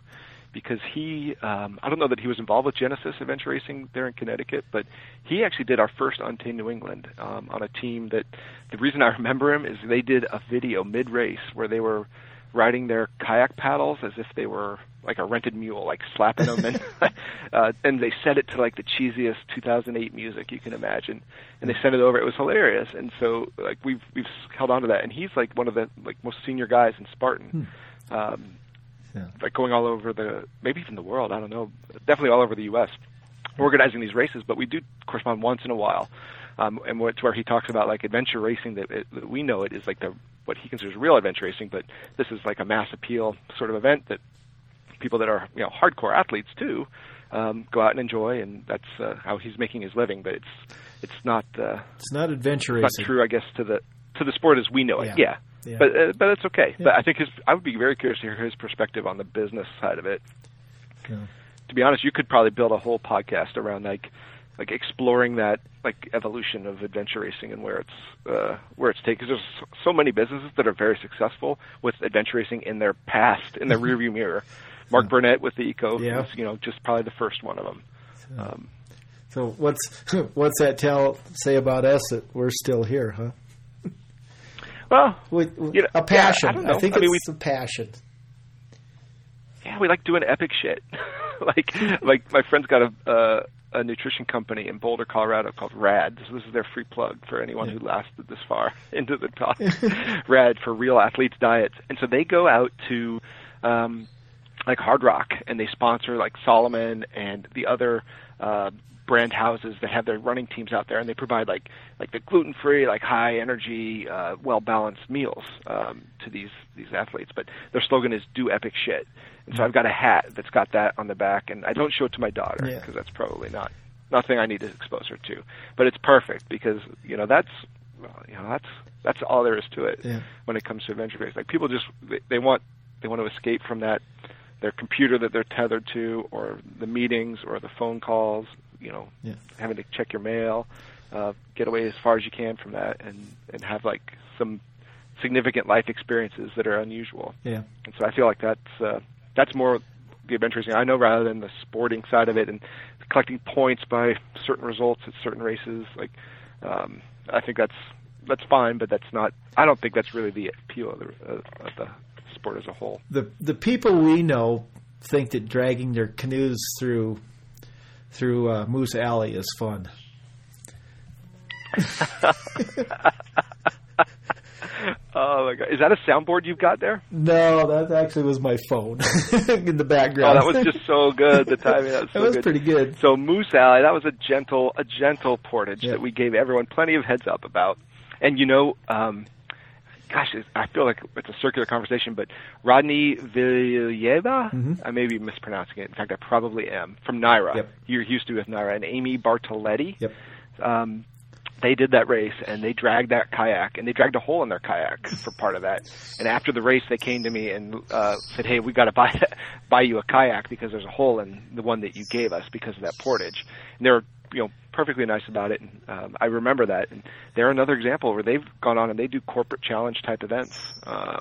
because he. Um, I don't know that he was involved with Genesis Adventure Racing there in Connecticut, but he actually did our first Untamed New England um, on a team that. The reason I remember him is they did a video mid race where they were riding their kayak paddles as if they were like a rented mule, like slapping them, and <laughs> uh, and they set it to like the cheesiest 2008 music you can imagine, and they sent it over. It was hilarious, and so like we've we've held on to that, and he's like one of the like most senior guys in Spartan, um, Yeah. like going all over the maybe even the world. I don't know, definitely all over the U.S. organizing these races, but we do correspond once in a while. Um, and it's where he talks about like adventure racing that, it, that we know it is like the what he considers real adventure racing, but this is like a mass appeal sort of event that people that are you know hardcore athletes too um, go out and enjoy, and that's uh, how he's making his living. But it's it's not uh, It's not adventure not racing. true, I guess, to the to the sport as we know it. Yeah. Yeah, Yeah. but uh, but it's okay. Yeah. But I think his I would be very curious to hear his perspective on the business side of it. To be honest, you could probably build a whole podcast around like like exploring that like evolution of adventure racing and where it's uh, where it's taken. Because there's so many businesses that are very successful with adventure racing in their past, in their <laughs> rearview mirror. Mark Burnett with the Eco Yeah. is you know just probably the first one of them. Um, So what's <laughs> what's that tell say about us that we're still here, huh? well, We, You know, a yeah, passion. I think I mean, it's a passion. yeah, we like doing epic shit. <laughs> like like my friend's got a uh, a nutrition company in Boulder, Colorado called Rad. So this is their free plug for anyone who lasted this far <laughs> into the talk. <laughs> Rad for real athletes diets. And so they go out to um like Hardrock and they sponsor like Salomon and the other uh brand houses that have their running teams out there and they provide like like the gluten free like high energy uh well balanced meals um to these these athletes. But their slogan is do epic shit. And so I've got a hat that's got that on the back and I don't show it to my daughter Yeah. because that's probably not nothing I need to expose her to. But it's perfect because you know that's well, you know that's that's all there is to it Yeah. when it comes to adventure race like people just they, they want they want to escape from that their computer that they're tethered to or the meetings or the phone calls you know Yeah. having to check your mail uh, get away as far as you can from that and and have like some significant life experiences that are unusual Yeah. and so I feel like that's uh, that's more the adventure racing I know rather than the sporting side of it and collecting points by certain results at certain races like um, I think that's that's fine but that's not I don't think that's really the appeal of the, uh, of the sport as a whole The the people we know think that dragging their canoes through through uh, Moose Alley is fun. <laughs> Oh my god! Is that a soundboard you've got there? No, that actually was my phone <laughs> in the background. Oh, that was just so good. The timing that <laughs> was so That was good. pretty good. So Moose Alley, that was a gentle, a gentle portage Yeah. that we gave everyone plenty of heads up about. And you know, um, gosh, I feel like it's a circular conversation, but Rodney Villeva, I may be mispronouncing it. In fact, I probably am. From Naira, Mm-hmm. Yep. you're used to with Naira, and Amy Bartoletti. Yep. um, they did that race and they dragged that kayak and they dragged a hole in their kayak for part of that. And after the race, they came to me and uh, said, "Hey, we got to buy <laughs> buy you a kayak because there's a hole in the one that you gave us because of that portage." And they were, you know, perfectly nice about it. And um, I remember that. And they're another example where they've gone on and they do corporate challenge type events. Um,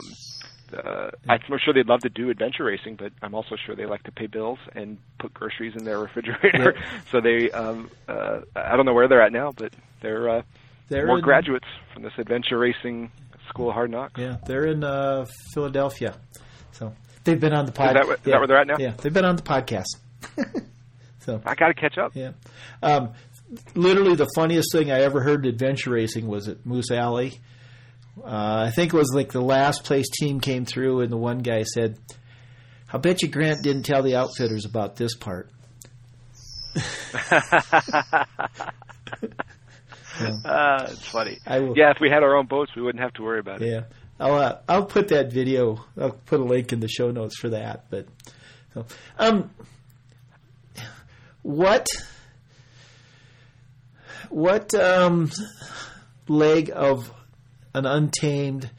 uh, I'm sure they'd love to do adventure racing, but I'm also sure they like to pay bills and put groceries in their <laughs> refrigerator. so they, um, uh, I don't know where they're at now, but they're, uh, They're more in- graduates from this adventure racing school of hard knocks. Yeah, they're in uh, Philadelphia. So they've been on the podcast. Is that is that where they're at now? Yeah, they've been on the podcast. <laughs> so I got to catch up. yeah, um, literally the funniest thing I ever heard in adventure racing was at Moose Alley. Uh, I think it was like the last place team came through, and the one guy said, "I bet you Grant didn't tell the outfitters about this part." Uh, <laughs> it's funny. Yeah, if we had our own boats, we wouldn't have to worry about it. Yeah, I'll uh, I'll put that video. I'll put a link in the show notes for that. But so, um, what what um leg of an untamed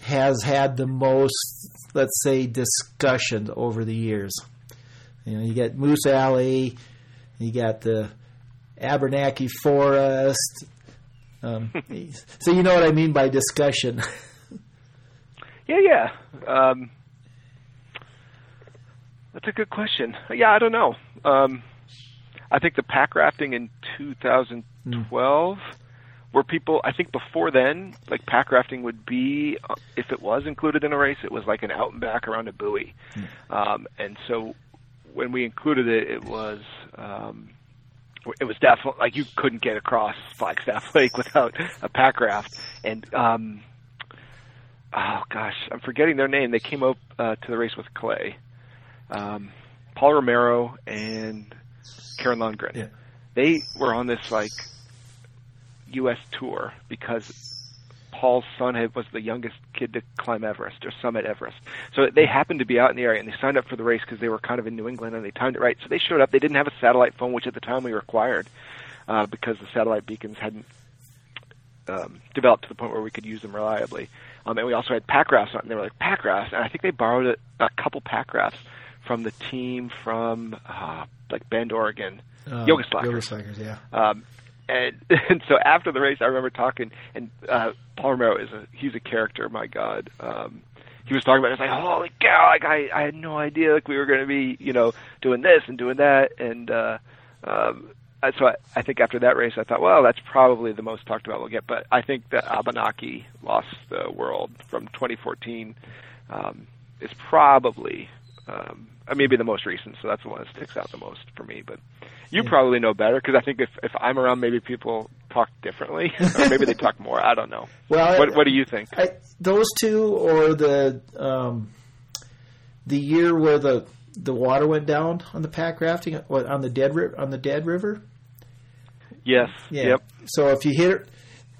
has had the most let's say, discussion over the years. You know, you got Moose Alley, you got the Abernathy Forest. Um, <laughs> so you know what I mean by discussion. <laughs> yeah, yeah. Um, that's a good question. Yeah, I don't know. Um, I think the pack rafting in 2012, mm. where people, I think before then, like pack rafting would be, uh, if it was included in a race, it was like an out and back around a buoy. Mm. Um, and so when we included it, it was, um, it was definitely like you couldn't get across Flagstaff <laughs> Lake without a pack raft. And, um, oh gosh, I'm forgetting their name. They came up uh, to the race with Clay. Um, Paul Romero and Karen Lundgren. Yeah. They were on this like U.S. tour because Paul's son had, was the youngest kid to climb Everest or summit Everest. So they happened to be out in the area and they signed up for the race because they were kind of in New England and they timed it right. So they showed up. They didn't have a satellite phone, which at the time we required uh, because the satellite beacons hadn't um, developed to the point where we could use them reliably. Um, and we also had pack rafts on. And they were like pack rafts, and I think they borrowed a, a couple pack rafts from the team from uh, like Bend, Oregon, uh, Yoga Slackers. Yoga Slackers, yeah. Um, and <laughs> and so after the race, I remember talking, and uh, Paul Romero is a he's a character. My God, um, he was talking about. It, it's like holy cow! Like I I had no idea like we were going to be you know doing this and doing that, and uh, um, so I, I think after that race, I thought, well, that's probably the most talked about we'll get. But I think that Abenaki lost the world from 2014 um, is probably um, maybe the most recent, so that's the one that sticks out the most for me. But you yeah. probably know better because I think if if I'm around, maybe people talk differently, <laughs> or maybe they talk more. I don't know. Well, what, what do you think? I, those two, or the um, the year where the the water went down on the pack rafting on the dead on the dead river. Yes. Yeah. Yep. So if you hit it,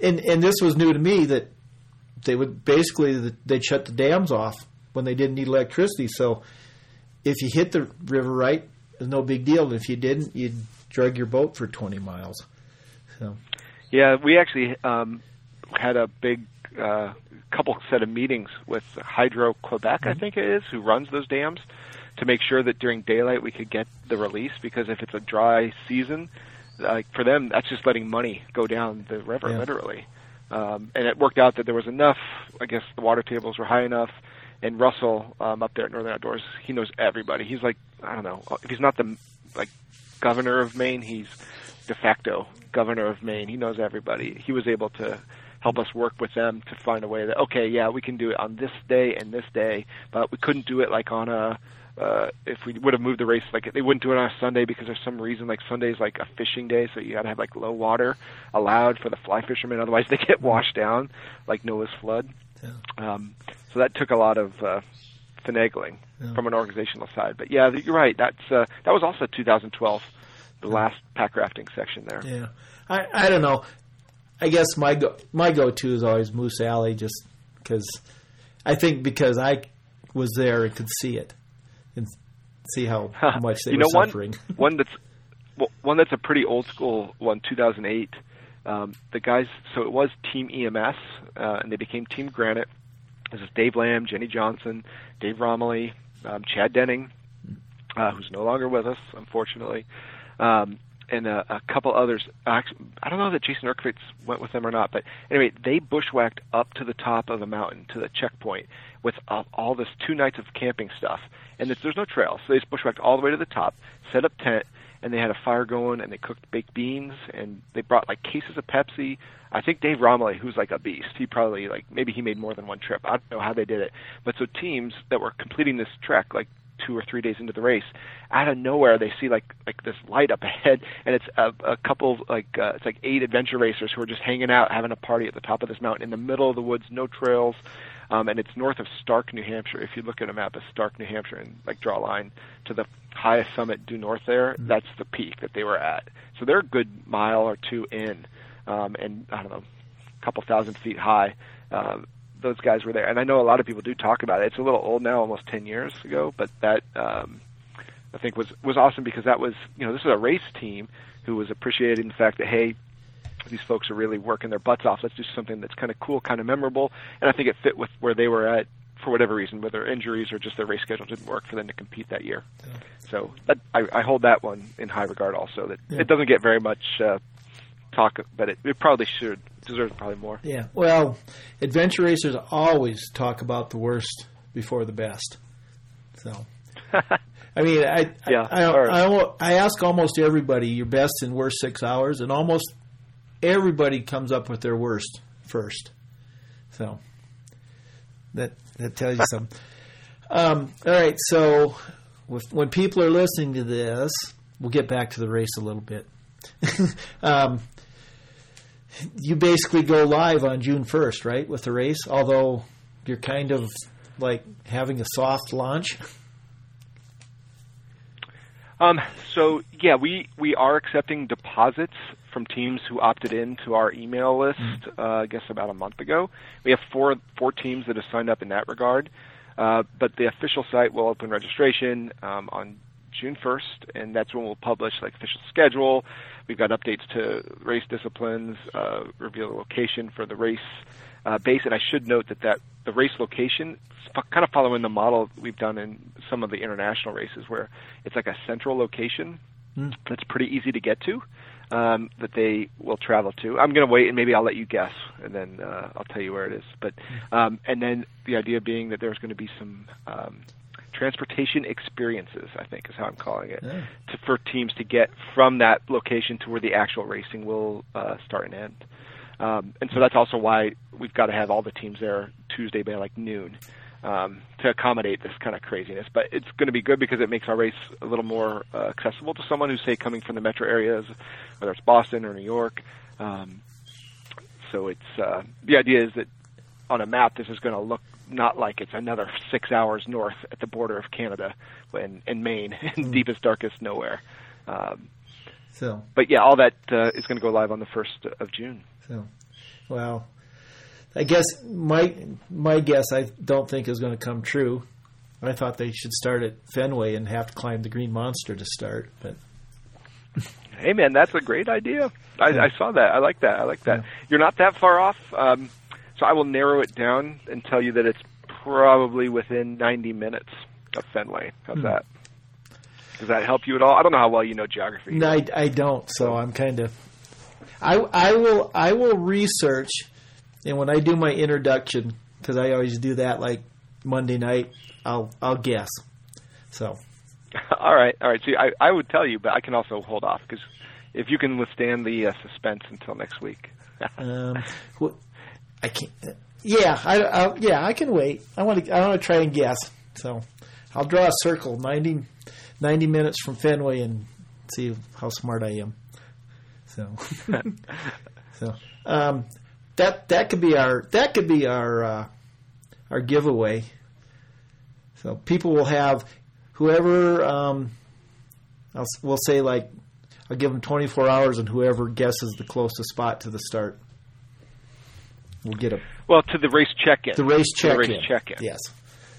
and and this was new to me that they would basically they'd shut the dams off when they didn't need electricity. So if you hit the river right, it's no big deal. If you didn't, you'd drag your boat for 20 miles. So. Yeah, we actually um, had a big uh, couple set of meetings with Hydro Quebec, mm-hmm. I think it is, who runs those dams, to make sure that during daylight we could get the release. Because if it's a dry season, like for them, that's just letting money go down the river, yeah. literally. Um, and it worked out that there was enough. I guess the water tables were high enough and Russell um, up there at Northern Outdoors, he knows everybody. He's like I don't know if he's not the like governor of Maine, he's de facto governor of Maine. He knows everybody. He was able to help us work with them to find a way that okay, yeah, we can do it on this day and this day, but we couldn't do it like on a uh, if we would have moved the race, like they wouldn't do it on a Sunday because there's some reason like Sunday's like a fishing day, so you got to have like low water allowed for the fly fishermen, otherwise they get <laughs> washed down like Noah's flood. Yeah. Um, so that took a lot of uh, finagling yeah. from an organizational side. But yeah, you're right. That's uh, that was also 2012, the yeah. last pack rafting section there. Yeah, I I don't know. I guess my go my go to is always Moose Alley, just because I think because I was there and could see it and see how <laughs> much they you were know, suffering. One, <laughs> one that's well, one that's a pretty old school one, 2008. Um, the guys, so it was Team EMS, uh, and they became Team Granite. This is Dave Lamb, Jenny Johnson, Dave Romilly, um, Chad Denning, uh, who's no longer with us, unfortunately, um, and a, couple others. I don't know that Jason Urkovitz went with them or not, but anyway, they bushwhacked up to the top of the mountain to the checkpoint with all this two nights of camping stuff, and there's no trail, so they just bushwhacked all the way to the top, set up tent, and they had a fire going and they cooked baked beans and they brought like cases of Pepsi. I think Dave Romilly, who's like a beast, he probably like maybe he made more than one trip. I don't know how they did it, but so teams that were completing this trek like two or three days into the race, out of nowhere they see like like this light up ahead, <laughs> and it's a, a couple like uh, it's like eight adventure racers who are just hanging out having a party at the top of this mountain in the middle of the woods, no trails, um, and it's north of Stark, New Hampshire. If you look at a map of Stark, New Hampshire, and like draw a line to the highest summit due north there, mm-hmm. that's the peak that they were at. So they're a good mile or two in, um, and I don't know, a couple thousand feet high. Uh, those guys were there, and I know a lot of people do talk about it. It's a little old now, almost ten years ago, but that um, I think was was awesome because that was you know this is a race team who was appreciating the fact that hey these folks are really working their butts off. Let's do something that's kind of cool, kind of memorable, and I think it fit with where they were at for whatever reason, whether injuries or just their race schedule didn't work for them to compete that year. So that, I, I hold that one in high regard. Also, that Yeah. it doesn't get very much uh, talk, but it, it probably should deserves probably more. Yeah. Well, adventure racers always talk about the worst before the best. So, <laughs> I mean, I Yeah, I, I, I, I ask almost everybody your best and worst six hours, and almost everybody comes up with their worst first. So that that tells you something. Um, all right, so with, when people are listening to this, we'll get back to the race a little bit. <laughs> um, you basically go live on June 1st, right, with the race, although you're kind of like having a soft launch. Um, so yeah, we we are accepting deposits from teams who opted in to our email list. Uh, I guess about a month ago. We have four four teams that have signed up in that regard. Uh, but the official site will open registration um, on June 1st, and that's when we'll publish like official schedule. We've got updates to race disciplines, uh, reveal the location for the race uh, base, and I should note that that the race location is kind of following the model we've done in some of the international races, where it's like a central location that's pretty easy to get to. Um, that they will travel to. I'm going to wait and maybe I'll let you guess, and then uh, I'll tell you where it is. But um, and then the idea being that there's going to be some um, transportation experiences. I think is how I'm calling it Yeah. to, for teams to get from that location to where the actual racing will uh, start and end. Um, and so that's also why we've got to have all the teams there Tuesday by like noon um, to accommodate this kind of craziness. But it's going to be good because it makes our race a little more uh, accessible to someone who's say coming from the metro areas, whether it's Boston or New York. Um, so it's uh, the idea is that on a map this is going to look not like it's another six hours north at the border of Canada in, in Maine, <laughs> in deepest darkest nowhere. Um, So, but yeah, all that uh, is going to go live on the first of June. so, well, I guess my my guess I don't think is going to come true. I thought they should start at Fenway and have to climb the Green Monster to start, but Hey man, that's a great idea. I, Yeah. I saw that. I like that. I like that. Yeah. You're not that far off. Um, so I will narrow it down and tell you that it's probably within 90 minutes of Fenway. How's Hmm. that? Does that help you at all? I don't know how well you know geography. No, I, I don't. So I'm kind of. I I will I will research, and when I do my introduction, because I always do that like Monday night, I'll I'll guess. So <laughs> all right, all right. See, I, I would tell you, but I can also hold off because if you can withstand the uh, suspense until next week. <laughs> um, I can't. Yeah, I, I yeah I can wait. I want to I want to try and guess. So I'll draw a circle 90, 90 minutes from Fenway and see how smart I am. So <laughs> so um, that that could be our that could be our uh, our giveaway. So people will have whoever um, I'll, we'll say like I'll give them 24 hours, and whoever guesses the closest spot to the start will get a well, to the race check-in. the race To check. the race check-in. Yes.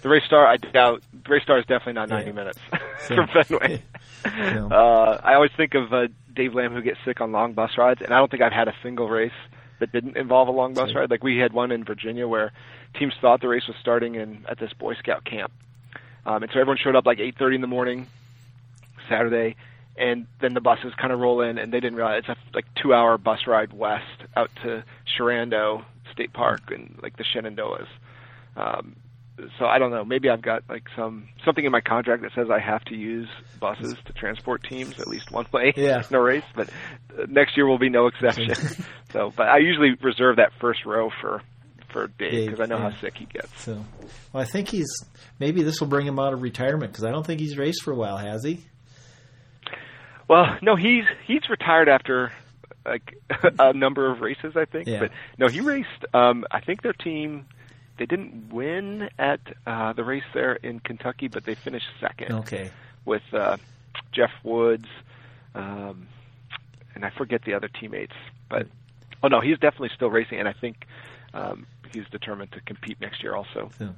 The race star, I doubt. Race star is definitely not 90 Yeah. minutes <laughs> So- from Fenway. No. <laughs> Uh, I always think of uh, Dave Lamb who gets sick on long bus rides, and I don't think I've had a single race that didn't involve a long bus ride. Like we had one in Virginia where teams thought the race was starting in at this Boy Scout camp, um, and so everyone showed up like 8:30 in the morning Saturday, and then the buses kind of roll in, and they didn't realize it's a like two-hour bus ride west out to Sharando State Park and like the Shenandoahs. Um, so I don't know. Maybe I've got like some something in my contract that says I have to use buses to transport teams at least one way Yeah. in a race. But uh, next year will be no exception. <laughs> so, but I usually reserve that first row for for Dave Dave, because I know yeah. how sick he gets. So, well, I think he's maybe this will bring him out of retirement because I don't think he's raced for a while, has he? Well, no, he's he's retired after like <laughs> a number of races, I think. Yeah. But no, he raced. Um, I think their team they didn't win at uh, the race there in Kentucky, but they finished second Okay. with uh, Jeff Woods, um, and I forget the other teammates. But oh no, he's definitely still racing, and I think um, he's determined to compete next year also. So,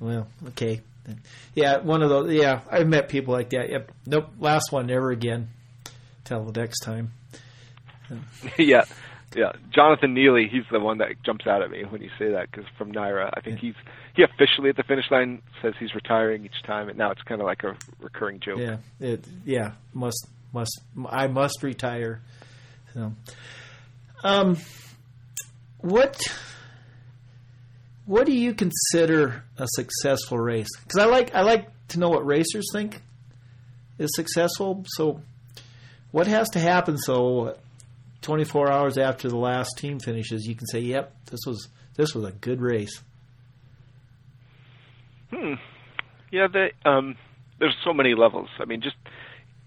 well, okay. Yeah, one of those. Yeah, I've met people like that. Yep. Nope. Last one, never again. Till the next time. <laughs> yeah, yeah. Jonathan Neely, he's the one that jumps out at me when you say that because from Naira, I think he's he officially at the finish line says he's retiring each time, and now it's kind of like a recurring joke. Yeah, it, yeah, must must I must retire. So, um, what what do you consider a successful race? Because I like I like to know what racers think is successful. So, what has to happen so 24 hours after the last team finishes, you can say, "Yep, this was this was a good race." Hmm. Yeah, the, um, there's so many levels. I mean, just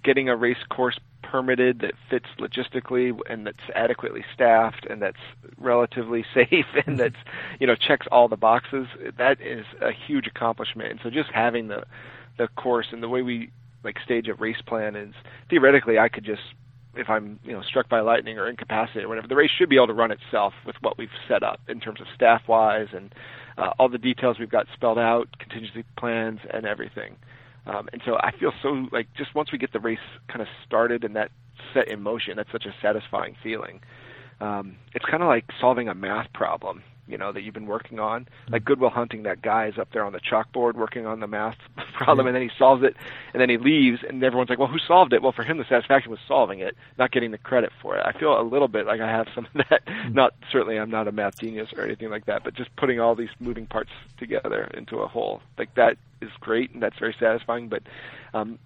getting a race course permitted that fits logistically and that's adequately staffed and that's relatively <laughs> safe and that's you know checks all the boxes. That is a huge accomplishment. And so just having the the course and the way we like stage a race plan is theoretically I could just if I'm you know struck by lightning or incapacitated or whatever, the race should be able to run itself with what we've set up in terms of staff wise and uh, all the details we've got spelled out, contingency plans and everything. Um, and so I feel so like just once we get the race kind of started and that set in motion, that's such a satisfying feeling. Um, it's kind of like solving a math problem you know that you've been working on. Mm-hmm. Like Good Will Hunting, that guy is up there on the chalkboard working on the math <laughs> problem, and then he solves it, and then he leaves, and everyone's like, "Well, who solved it?" Well, for him, the satisfaction was solving it, not getting the credit for it. I feel a little bit like I have some of that. Mm-hmm. Not certainly, I'm not a math genius or anything like that, but just putting all these moving parts together into a whole, like that is great, and that's very satisfying. But um,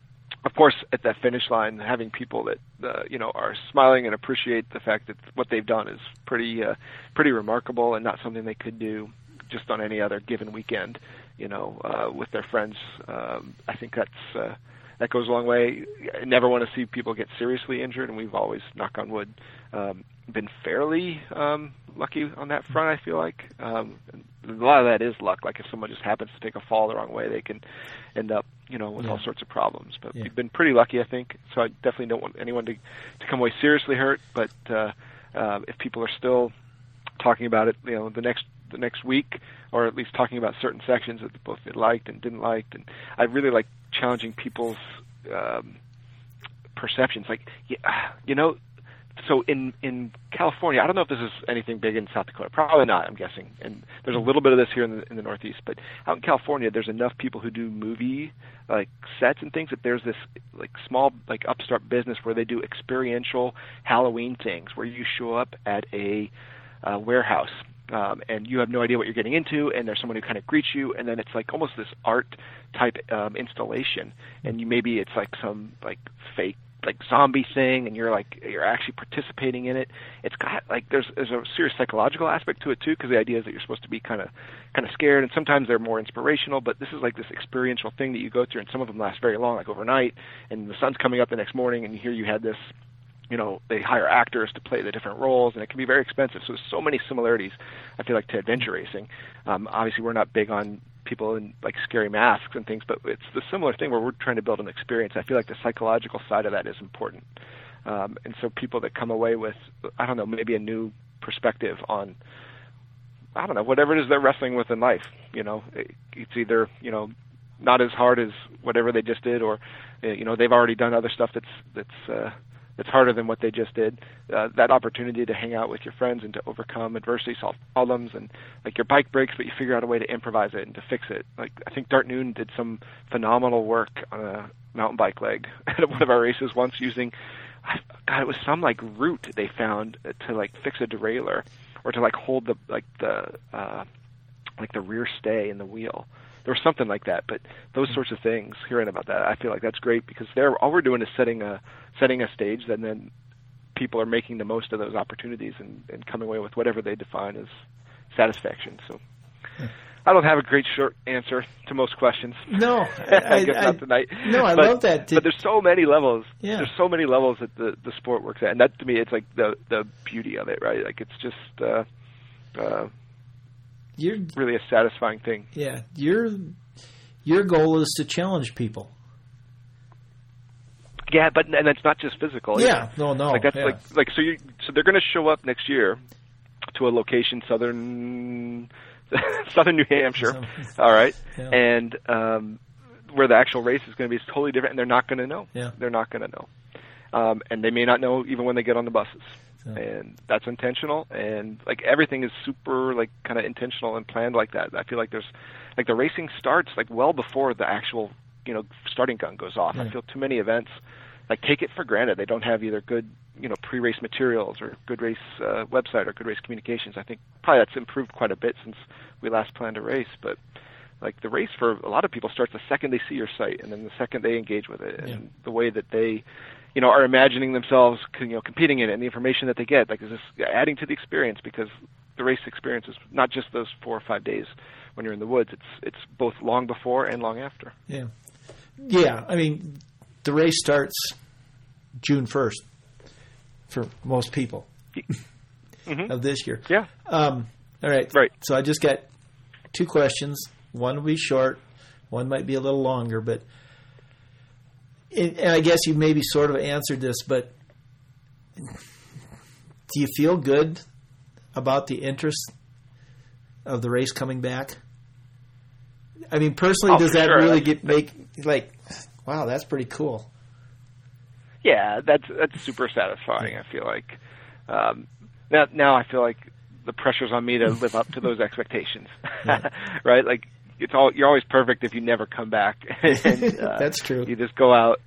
of course, at that finish line, having people that uh, you know are smiling and appreciate the fact that what they've done is pretty uh, pretty remarkable and not something they could do just on any other given weekend, you know, uh, with their friends. Um, I think that's uh, that goes a long way. I never want to see people get seriously injured, and we've always, knock on wood, um, been fairly um, lucky on that front. I feel like um, a lot of that is luck. Like if someone just happens to take a fall the wrong way, they can end up, you know, with yeah. all sorts of problems. But yeah. we've been pretty lucky, I think. So I definitely don't want anyone to to come away seriously hurt. But uh, uh, if people are still talking about it, you know, the next the next week, or at least talking about certain sections that both they liked and didn't like, and I really like challenging people's um, perceptions. Like, you know, so in in California, I don't know if this is anything big in South Dakota. Probably not. I'm guessing. And there's a little bit of this here in the in the Northeast, but out in California, there's enough people who do movie like sets and things that there's this like small like upstart business where they do experiential Halloween things where you show up at a uh, warehouse um, and you have no idea what you're getting into, and there's someone who kind of greets you, and then it's like almost this art type um, installation, and you maybe it's like some like fake like zombie thing and you're like you're actually participating in it it's got like there's there's a serious psychological aspect to it too because the idea is that you're supposed to be kind of kind of scared and sometimes they're more inspirational but this is like this experiential thing that you go through and some of them last very long like overnight and the sun's coming up the next morning and hear you had this you know they hire actors to play the different roles and it can be very expensive so there's so many similarities i feel like to adventure racing. Um obviously we're not big on people in like scary masks and things, but it's the similar thing where we're trying to build an experience. I feel like the psychological side of that is important. Um, and so people that come away with, I don't know, maybe a new perspective on, I don't know, whatever it is they're wrestling with in life. You know, it's either you know not as hard as whatever they just did, or you know they've already done other stuff that's that's uh, it's harder than what they just did. Uh, that opportunity to hang out with your friends and to overcome adversity, solve problems, and like your bike breaks, but you figure out a way to improvise it and to fix it. Like I think Dart Noon did some phenomenal work on a mountain bike leg <laughs> at one of our races once using, God, it was some like root they found to like fix a derailleur or to like hold the like the uh, like the rear stay in the wheel or something like that. But those sorts of things, hearing about that, I feel like that's great because they're all we're doing is setting a setting a stage, and then people are making the most of those opportunities and, and coming away with whatever they define as satisfaction. So. I don't have a great short answer to most questions. No, <laughs> I, I guess I, not tonight. No, I but, love that. Did, but there's so many levels. Yeah. There's so many levels that the the sport works at, and that to me, it's like the the beauty of it, right? Like it's just uh, uh, you're really a satisfying thing. Yeah, your your goal is to challenge people. Yeah, but and it's not just physical. Yeah, no, no. Like that's yeah. like like so you so they're going to show up next year to a location southern <laughs> southern New Hampshire. all right, yeah. and um, where the actual race is going to be is totally different, and they're not going to know. Yeah, they're not going to know, um, and they may not know even when they get on the buses and that's intentional and like everything is super like kind of intentional and planned like that i feel like there's like the racing starts like well before the actual you know starting gun goes off. Yeah. I feel too many events like take it for granted they don't have either good you know pre-race materials or good race uh, website or good race communications. I think probably that's improved quite a bit since we last planned a race, but like the race for a lot of people starts the second they see your site and then the second they engage with it and Yeah. the way that they you know are imagining themselves you know competing in it and the information that they get like is this adding to the experience because the race experience is not just those four or five days when you're in the woods it's it's both long before and long after Yeah. Yeah. I mean, the race starts June 1st for most people <laughs> Mhm. of this year. yeah Um, all right. Right. So I just got two questions. One will be short, one might be a little longer, but and and I guess you maybe sort of answered this, but do you feel good about the interest of the race coming back? I mean, personally, Oh, does that sure. really get make like, wow, that's pretty cool? yeah that's that's super satisfying i feel like um now now i feel like the pressure's on me to live up to those <laughs> expectations <laughs> right like it's all you're always perfect if you never come back <laughs> and, <laughs> uh, That's true. you just go out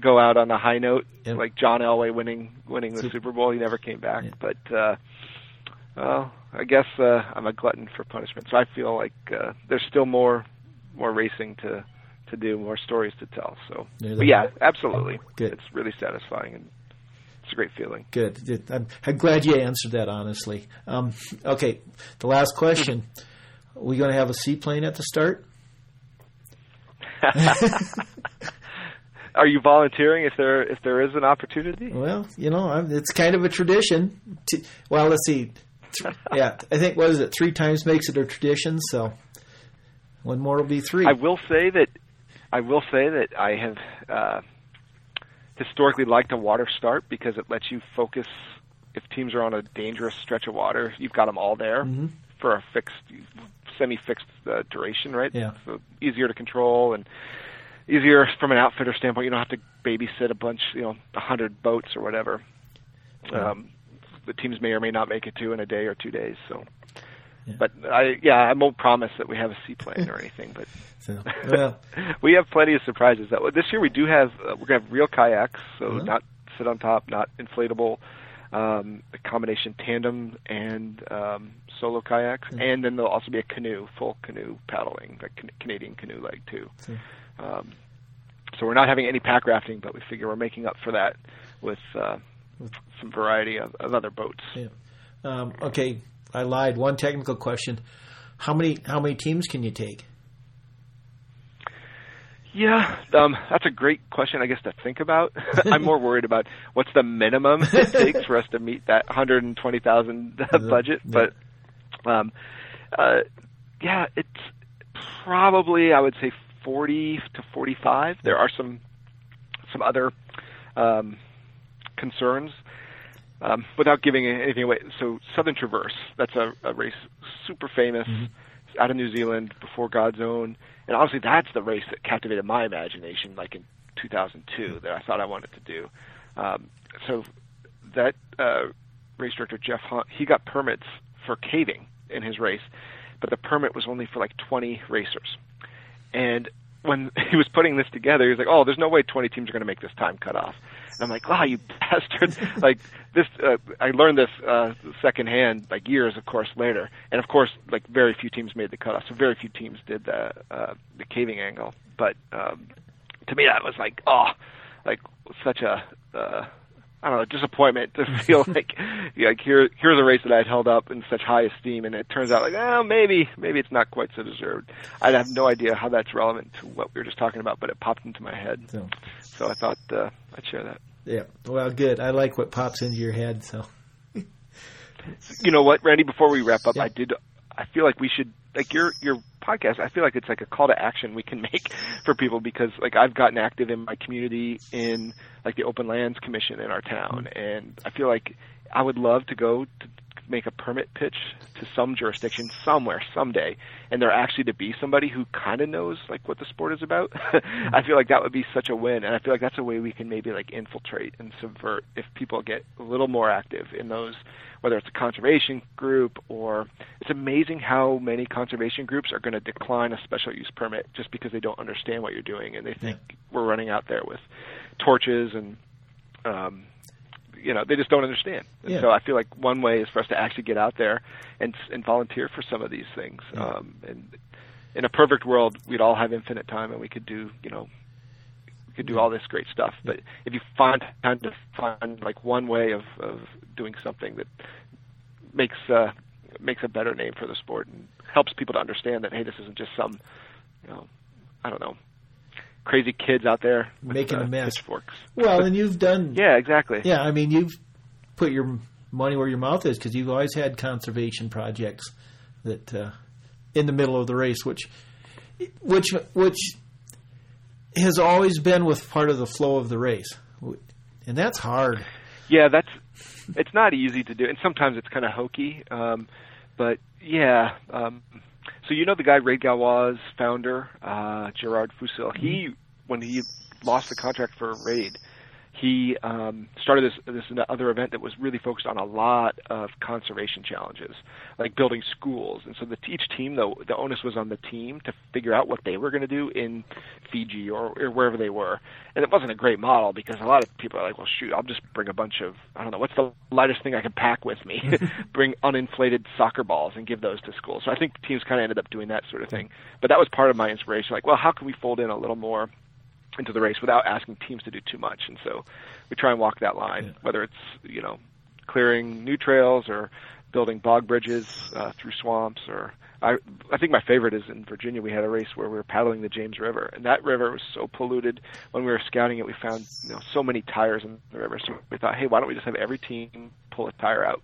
go out on a high note Yep. like john elway winning winning the Super- super bowl he never came back Yeah. but uh well i guess uh i'm a glutton for punishment so i feel like uh there's still more more racing to to do more stories to tell so Yeah, but yeah absolutely Good. it's really satisfying and it's a great feeling Good. I'm, I'm glad you answered that honestly. Um, okay, the last question: <laughs> we going to have a seaplane at the start? are you volunteering if there if there is an opportunity Well, you know, I'm, it's kind of a tradition. To, well, let's see. <laughs> Yeah, I think what is it? Three times makes it a tradition. So one more will be three. I will say that I will say that I have uh, historically liked a water start because it lets you focus. If teams are on a dangerous stretch of water, you've got them all there Mhm. for a fixed, semi-fixed uh, duration, right? Yeah. So easier to control and easier from an outfitter standpoint. You don't have to babysit a bunch, you know, a hundred boats or whatever. Um, the teams may or may not make it to in a day or two days. So, Yeah. but I, yeah, I won't promise that we have a seaplane or anything, but <laughs> So, well, <laughs> we have plenty of surprises. That this year we do have uh, we're gonna have real kayaks, so Mhm. not sit on top, not inflatable, um, a combination tandem and um, solo kayaks, Mhm. and then there'll also be a canoe, full canoe paddling, like can- Canadian canoe leg too. So- Um, so we're not having any pack rafting, but we figure we're making up for that with uh, some variety of, of other boats. yeah. Um, okay, I lied. One technical question: How many how many teams can you take? Yeah, um, that's a great question, I guess, to think about. <laughs> I'm more worried about what's the minimum it <laughs> takes for us to meet that 120,000 <laughs> budget. Yeah. But, um, uh, yeah, it's probably, I would say, 40 to 45. There are some some other um, concerns. Um, without giving anything away, so Southern Traverse, that's a, a race super famous It's out of New Zealand before GODZone, and honestly, that's the race that captivated my imagination, like in 2002, that I thought I wanted to do. Um, so that uh, race director Geoff Hunt, he got permits for caving in his race, but the permit was only for like 20 racers, and when <laughs> he was putting this together, he was like, "Oh, there's no way 20 teams are going to make this time cutoff." And I'm like, "Wow, you <laughs> bastard!" like this, uh, I learned this uh, secondhand, like years, of course, later. And of course, like very few teams made the cutoff, so very few teams did the uh, the caving angle. But um, to me, that was like, oh, like such a uh, I don't know disappointment to <laughs> feel like yeah, like here here's a race that I'd held up in such high esteem, and it turns out like oh maybe maybe it's not quite so deserved. I have no idea how that's relevant to what we were just talking about, but it popped into my head, So, so I thought uh, I'd share that. yeah. Well, good. I like what pops into your head. So, You know what, Randy? Before we wrap up, Yeah. I did. I feel like we should like your your podcast. I feel like it's like a call to action we can <laughs> make for people because like I've gotten active in my community in like the Open Lands Commission in our town, mm-hmm. and I feel like I would love to go to make a permit pitch to some jurisdiction somewhere someday, and there actually to be somebody who kind of knows like what the sport is about, <laughs> I feel like that would be such a win, and I feel like that's a way we can maybe like infiltrate and subvert if people get a little more active in those, whether it's a conservation group or it's amazing how many conservation groups are going to decline a special use permit just because they don't understand what you're doing and they think yeah. we're running out there with torches and um, you know they just don't understand. And yeah. so I feel like one way is for us to actually get out there and and volunteer for some of these things. Yeah. Um, and in a perfect world, we'd all have infinite time and we could do you know could do all this great stuff. But if you find time to find like one way of of doing something that makes uh, makes a better name for the sport and helps people to understand that hey, this isn't just some you know I don't know crazy kids out there with, making uh, a mess. Pitchforks. Well, and you've done. <laughs> yeah, exactly. Yeah, I mean, you've put your money where your mouth is because you've always had conservation projects that uh, in the middle of the race, which which which has always been with part of the flow of the race, and that's hard. Yeah, that's it's not easy to do, and sometimes it's kind of hokey. Um, but yeah, um, so you know the guy Raid Gauloises founder, uh, Gerard Fusil. Mm-hmm. He when he lost the contract for Raid, he um, started this this other event that was really focused on a lot of conservation challenges, like building schools. And so the, each team, though, the onus was on the team to figure out what they were going to do in Fiji or, or wherever they were. And it wasn't a great model because a lot of people are like, well, shoot, I'll just bring a bunch of I don't know what's the lightest thing I can pack with me, <laughs> <laughs> bring uninflated soccer balls and give those to schools. So I think teams kind of ended up doing that sort of thing. But that was part of my inspiration. Like, well, how can we fold in a little more into the race without asking teams to do too much. And so we try and walk that line, yeah. whether it's you know clearing new trails or building bog bridges uh, through swamps or I I think my favorite is in Virginia we had a race where we were paddling the James River and that river was so polluted when we were scouting it we found you know so many tires in the river so we thought hey why don't we just have every team pull a tire out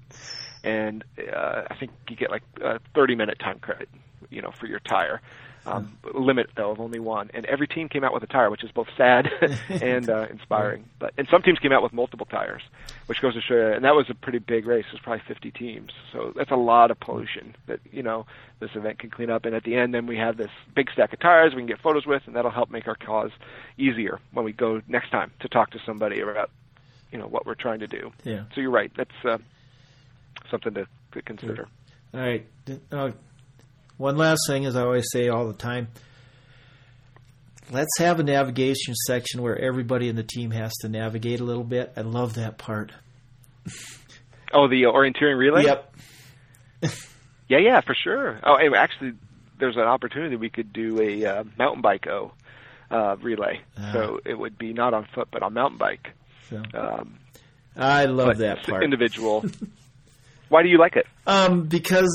and uh, I think you get like a 30 minute time credit you know for your tire um, limit though of only one, and every team came out with a tire, which is both sad <laughs> and uh, inspiring. But and some teams came out with multiple tires, which goes to show you. And that was a pretty big race. It was probably 50 teams, so that's a lot of pollution that you know this event can clean up. And at the end, then we have this big stack of tires we can get photos with, and that'll help make our cause easier when we go next time to talk to somebody about you know what we're trying to do. Yeah. So you're right. That's uh, something to, to consider. All right. Uh, one last thing, as I always say all the time, let's have a navigation section where everybody in the team has to navigate a little bit. I love that part. <laughs> Oh, the orienteering relay. Yep. <laughs> yeah, yeah, for sure. Oh, actually, there's an opportunity we could do a uh, mountain bike o uh, relay. Uh, so it would be not on foot, but on mountain bike. So. Um, I love that part. Individual. <laughs> Why do you like it? Um, because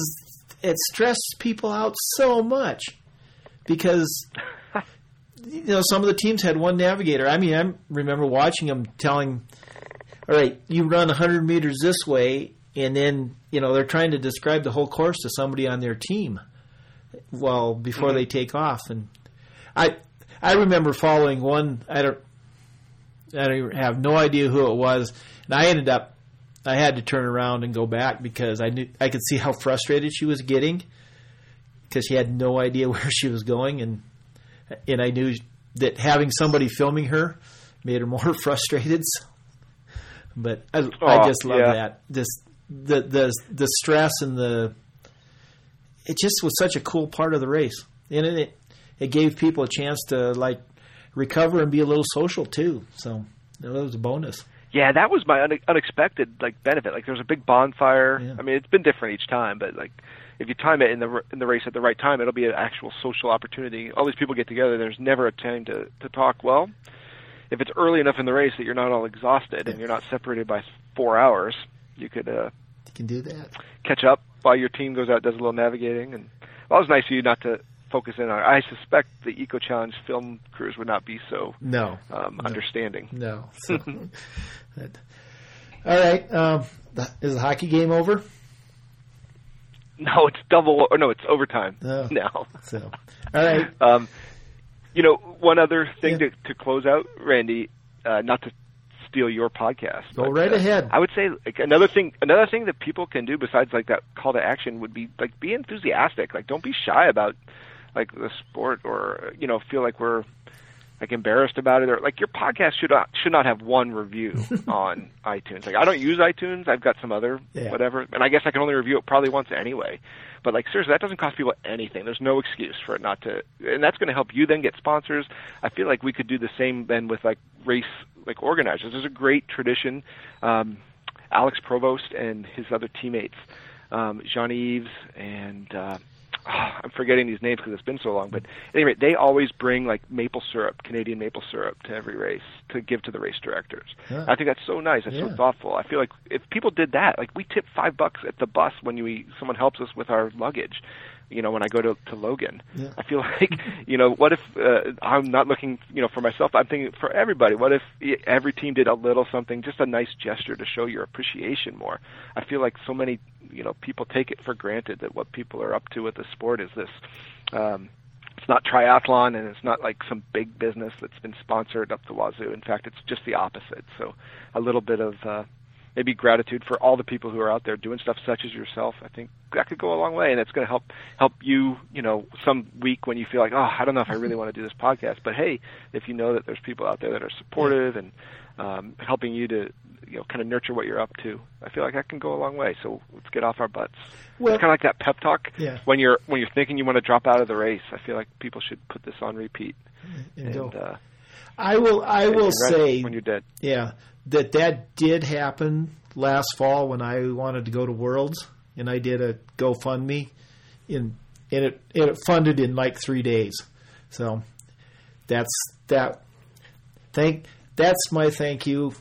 it stressed people out so much because you know some of the teams had one navigator. I mean, I remember watching them telling, "All right, you run 100 meters this way," and then you know they're trying to describe the whole course to somebody on their team. Well, before mm-hmm. they take off, and I I remember following one. I don't I don't have no idea who it was, and I ended up I had to turn around and go back because I knew I could see how frustrated she was getting because she had no idea <laughs> where she was going, and and I knew that having somebody filming her made her more <laughs> frustrated. So. But I, oh, I just love yeah. that this the the the stress and the it just was such a cool part of the race, and it it gave people a chance to like recover and be a little social too. So that was a bonus. Yeah, that was my une- unexpected like benefit. Like there was a big bonfire. Yeah. I mean, it's been different each time, but like if you time it in the in the race at the right time, it'll be an actual social opportunity. All these people get together. There's never a time to to talk. Well, if it's early enough in the race that you're not all exhausted and you're not separated by four hours, you could uh, you can do that. Catch up while your team goes out, does a little navigating, and well, it was nice of you not to focus in on. I suspect the Eco Challenge film crews would not be so no, um, no. understanding. No. So, all right. Um, is the hockey game over? No, it's double. Or no, it's overtime oh, now. So, all right. Um, you know, one other thing yeah. to, to close out, Randy, uh, not to steal your podcast. Go But, right uh, ahead. I would say like another thing another thing that people can do besides like that call to action would be like be enthusiastic. Like don't be shy about like the sport or you know feel like we're like embarrassed about it or like your podcast should not should not have one review <laughs> on iTunes. Like I don't use iTunes. I've got some other Yeah. whatever, and I guess I can only review it probably once anyway. But like seriously, that doesn't cost people anything. There's no excuse for it not to, and that's going to help you then get sponsors. I feel like we could do the same then with like race like organizers. There's a great tradition. Um, Alex Provost and his other teammates, um, Jean Yves and uh, <sighs> I'm forgetting these names because it's been so long. But at any rate, they always bring like maple syrup, Canadian maple syrup, to every race to give to the race directors. Yeah. I think that's so nice. That's Yeah. so thoughtful. I feel like if people did that, like we tip five bucks at the bus when we someone helps us with our luggage. You know, when I go to to Logan, Yeah. I feel <laughs> like you know, what if uh, I'm not looking, you know, for myself. I'm thinking for everybody. What if every team did a little something, just a nice gesture to show your appreciation more? I feel like so many, you know, people take it for granted that what people are up to with the sport is this. Um, it's not triathlon and it's not like some big business that's been sponsored up the wazoo. In fact, it's just the opposite. So a little bit of uh, maybe gratitude for all the people who are out there doing stuff such as yourself. I think that could go a long way, and it's going to help help you. You know, some week when you feel like, oh, I don't know if I really want to do this podcast, but hey, if you know that there's people out there that are supportive and um, helping you to you know kind of nurture what you're up to, I feel like that can go a long way. So let's get off our butts. Well- it's kind of like that pep talk Yeah. when you're when you're thinking you want to drop out of the race. I feel like people should put this on repeat. And And, go. uh, I will. I will say when you're dead. Yeah, that that did happen last fall when I wanted to go to Worlds, and I did a GoFundMe, in and it and it funded in like three days. So that's that. Thank that's my thank you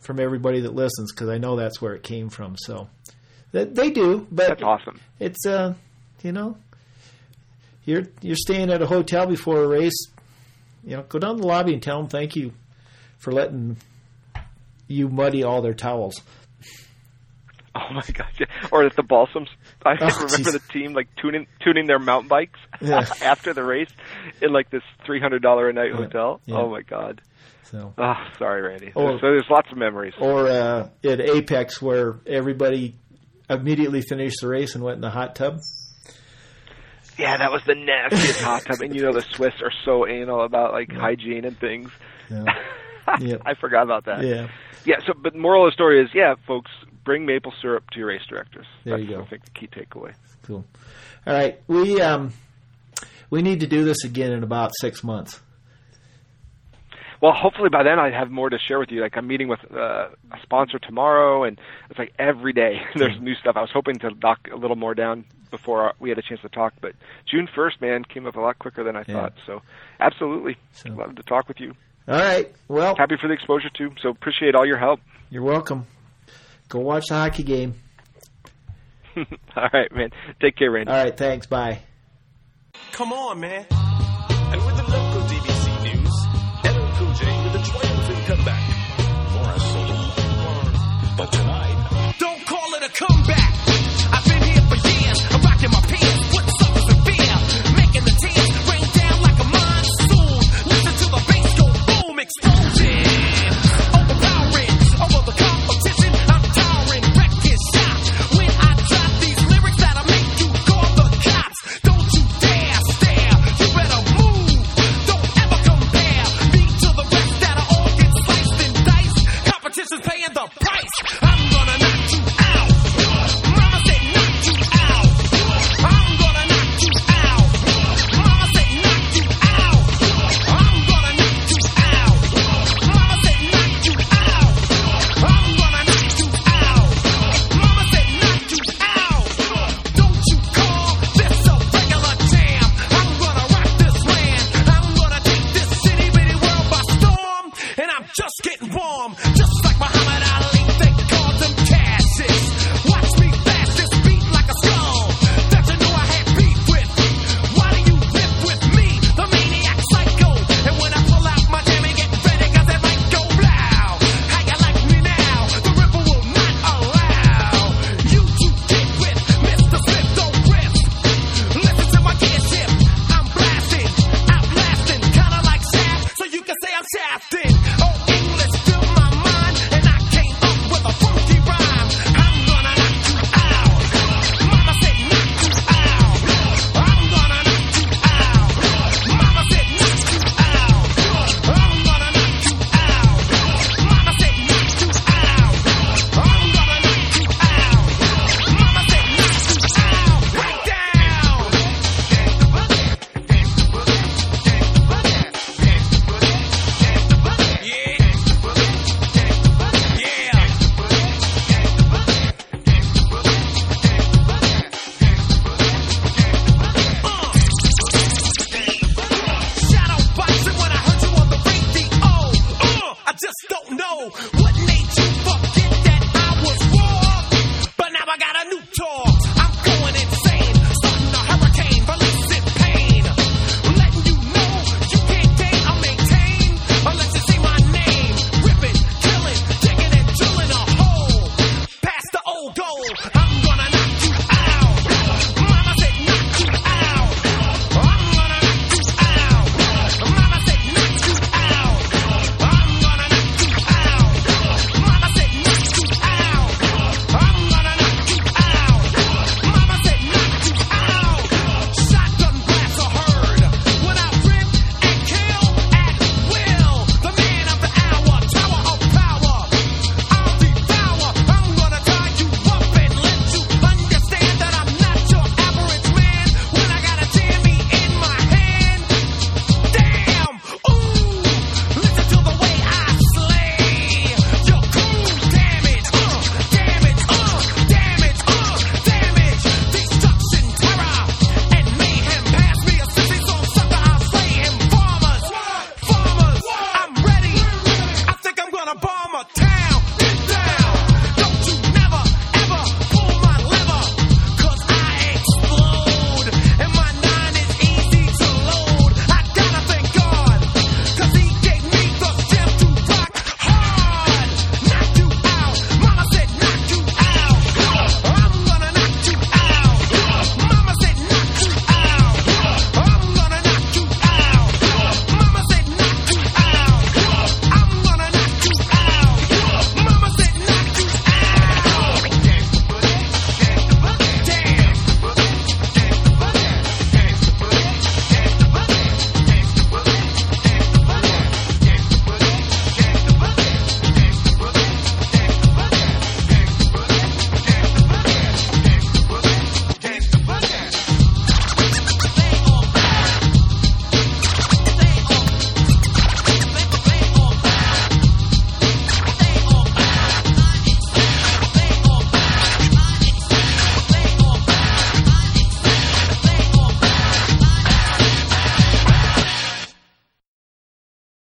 from everybody that listens because I know that's where it came from. So that they do, but That's awesome. it's uh, you know, you're you're staying at a hotel before a race. You know, go down to the lobby and tell them thank you for letting you muddy all their towels. Oh my gosh! yeah. Or at the balsams, I Oh, <laughs> remember jeez. the team like tuning tuning their mountain bikes Yeah. <laughs> after the race in like this three hundred dollar a night Yeah. hotel. Oh my god! So, Ah, sorry, Randy. Or- so there's lots of memories. or uh, at Apex where everybody immediately finished the race and went in the hot tub. Yeah, that was the nastiest hot tub, and you know the Swiss are so anal about like <laughs> hygiene and things. <laughs> Yep. I forgot about that. Yeah, Yeah, so but the moral of the story is, yeah, folks, bring maple syrup to your race directors. There That's, you go. I think the key takeaway. cool. All right, we um, we need to do this again in about six months. Well, hopefully by then I have more to share with you. Like I'm meeting with uh, a sponsor tomorrow, and it's like every day <laughs> there's new stuff. I was hoping to knock a little more down before we had a chance to talk, but June 1st, man, came up a lot quicker than I Yeah. thought. So, absolutely, So- love to talk with you. All right. Well, Happy for the exposure too. So appreciate all your help. you're welcome. Go watch the hockey game. <laughs> all right, man. Take care, Randy. All right. Thanks. Bye. Come on, man.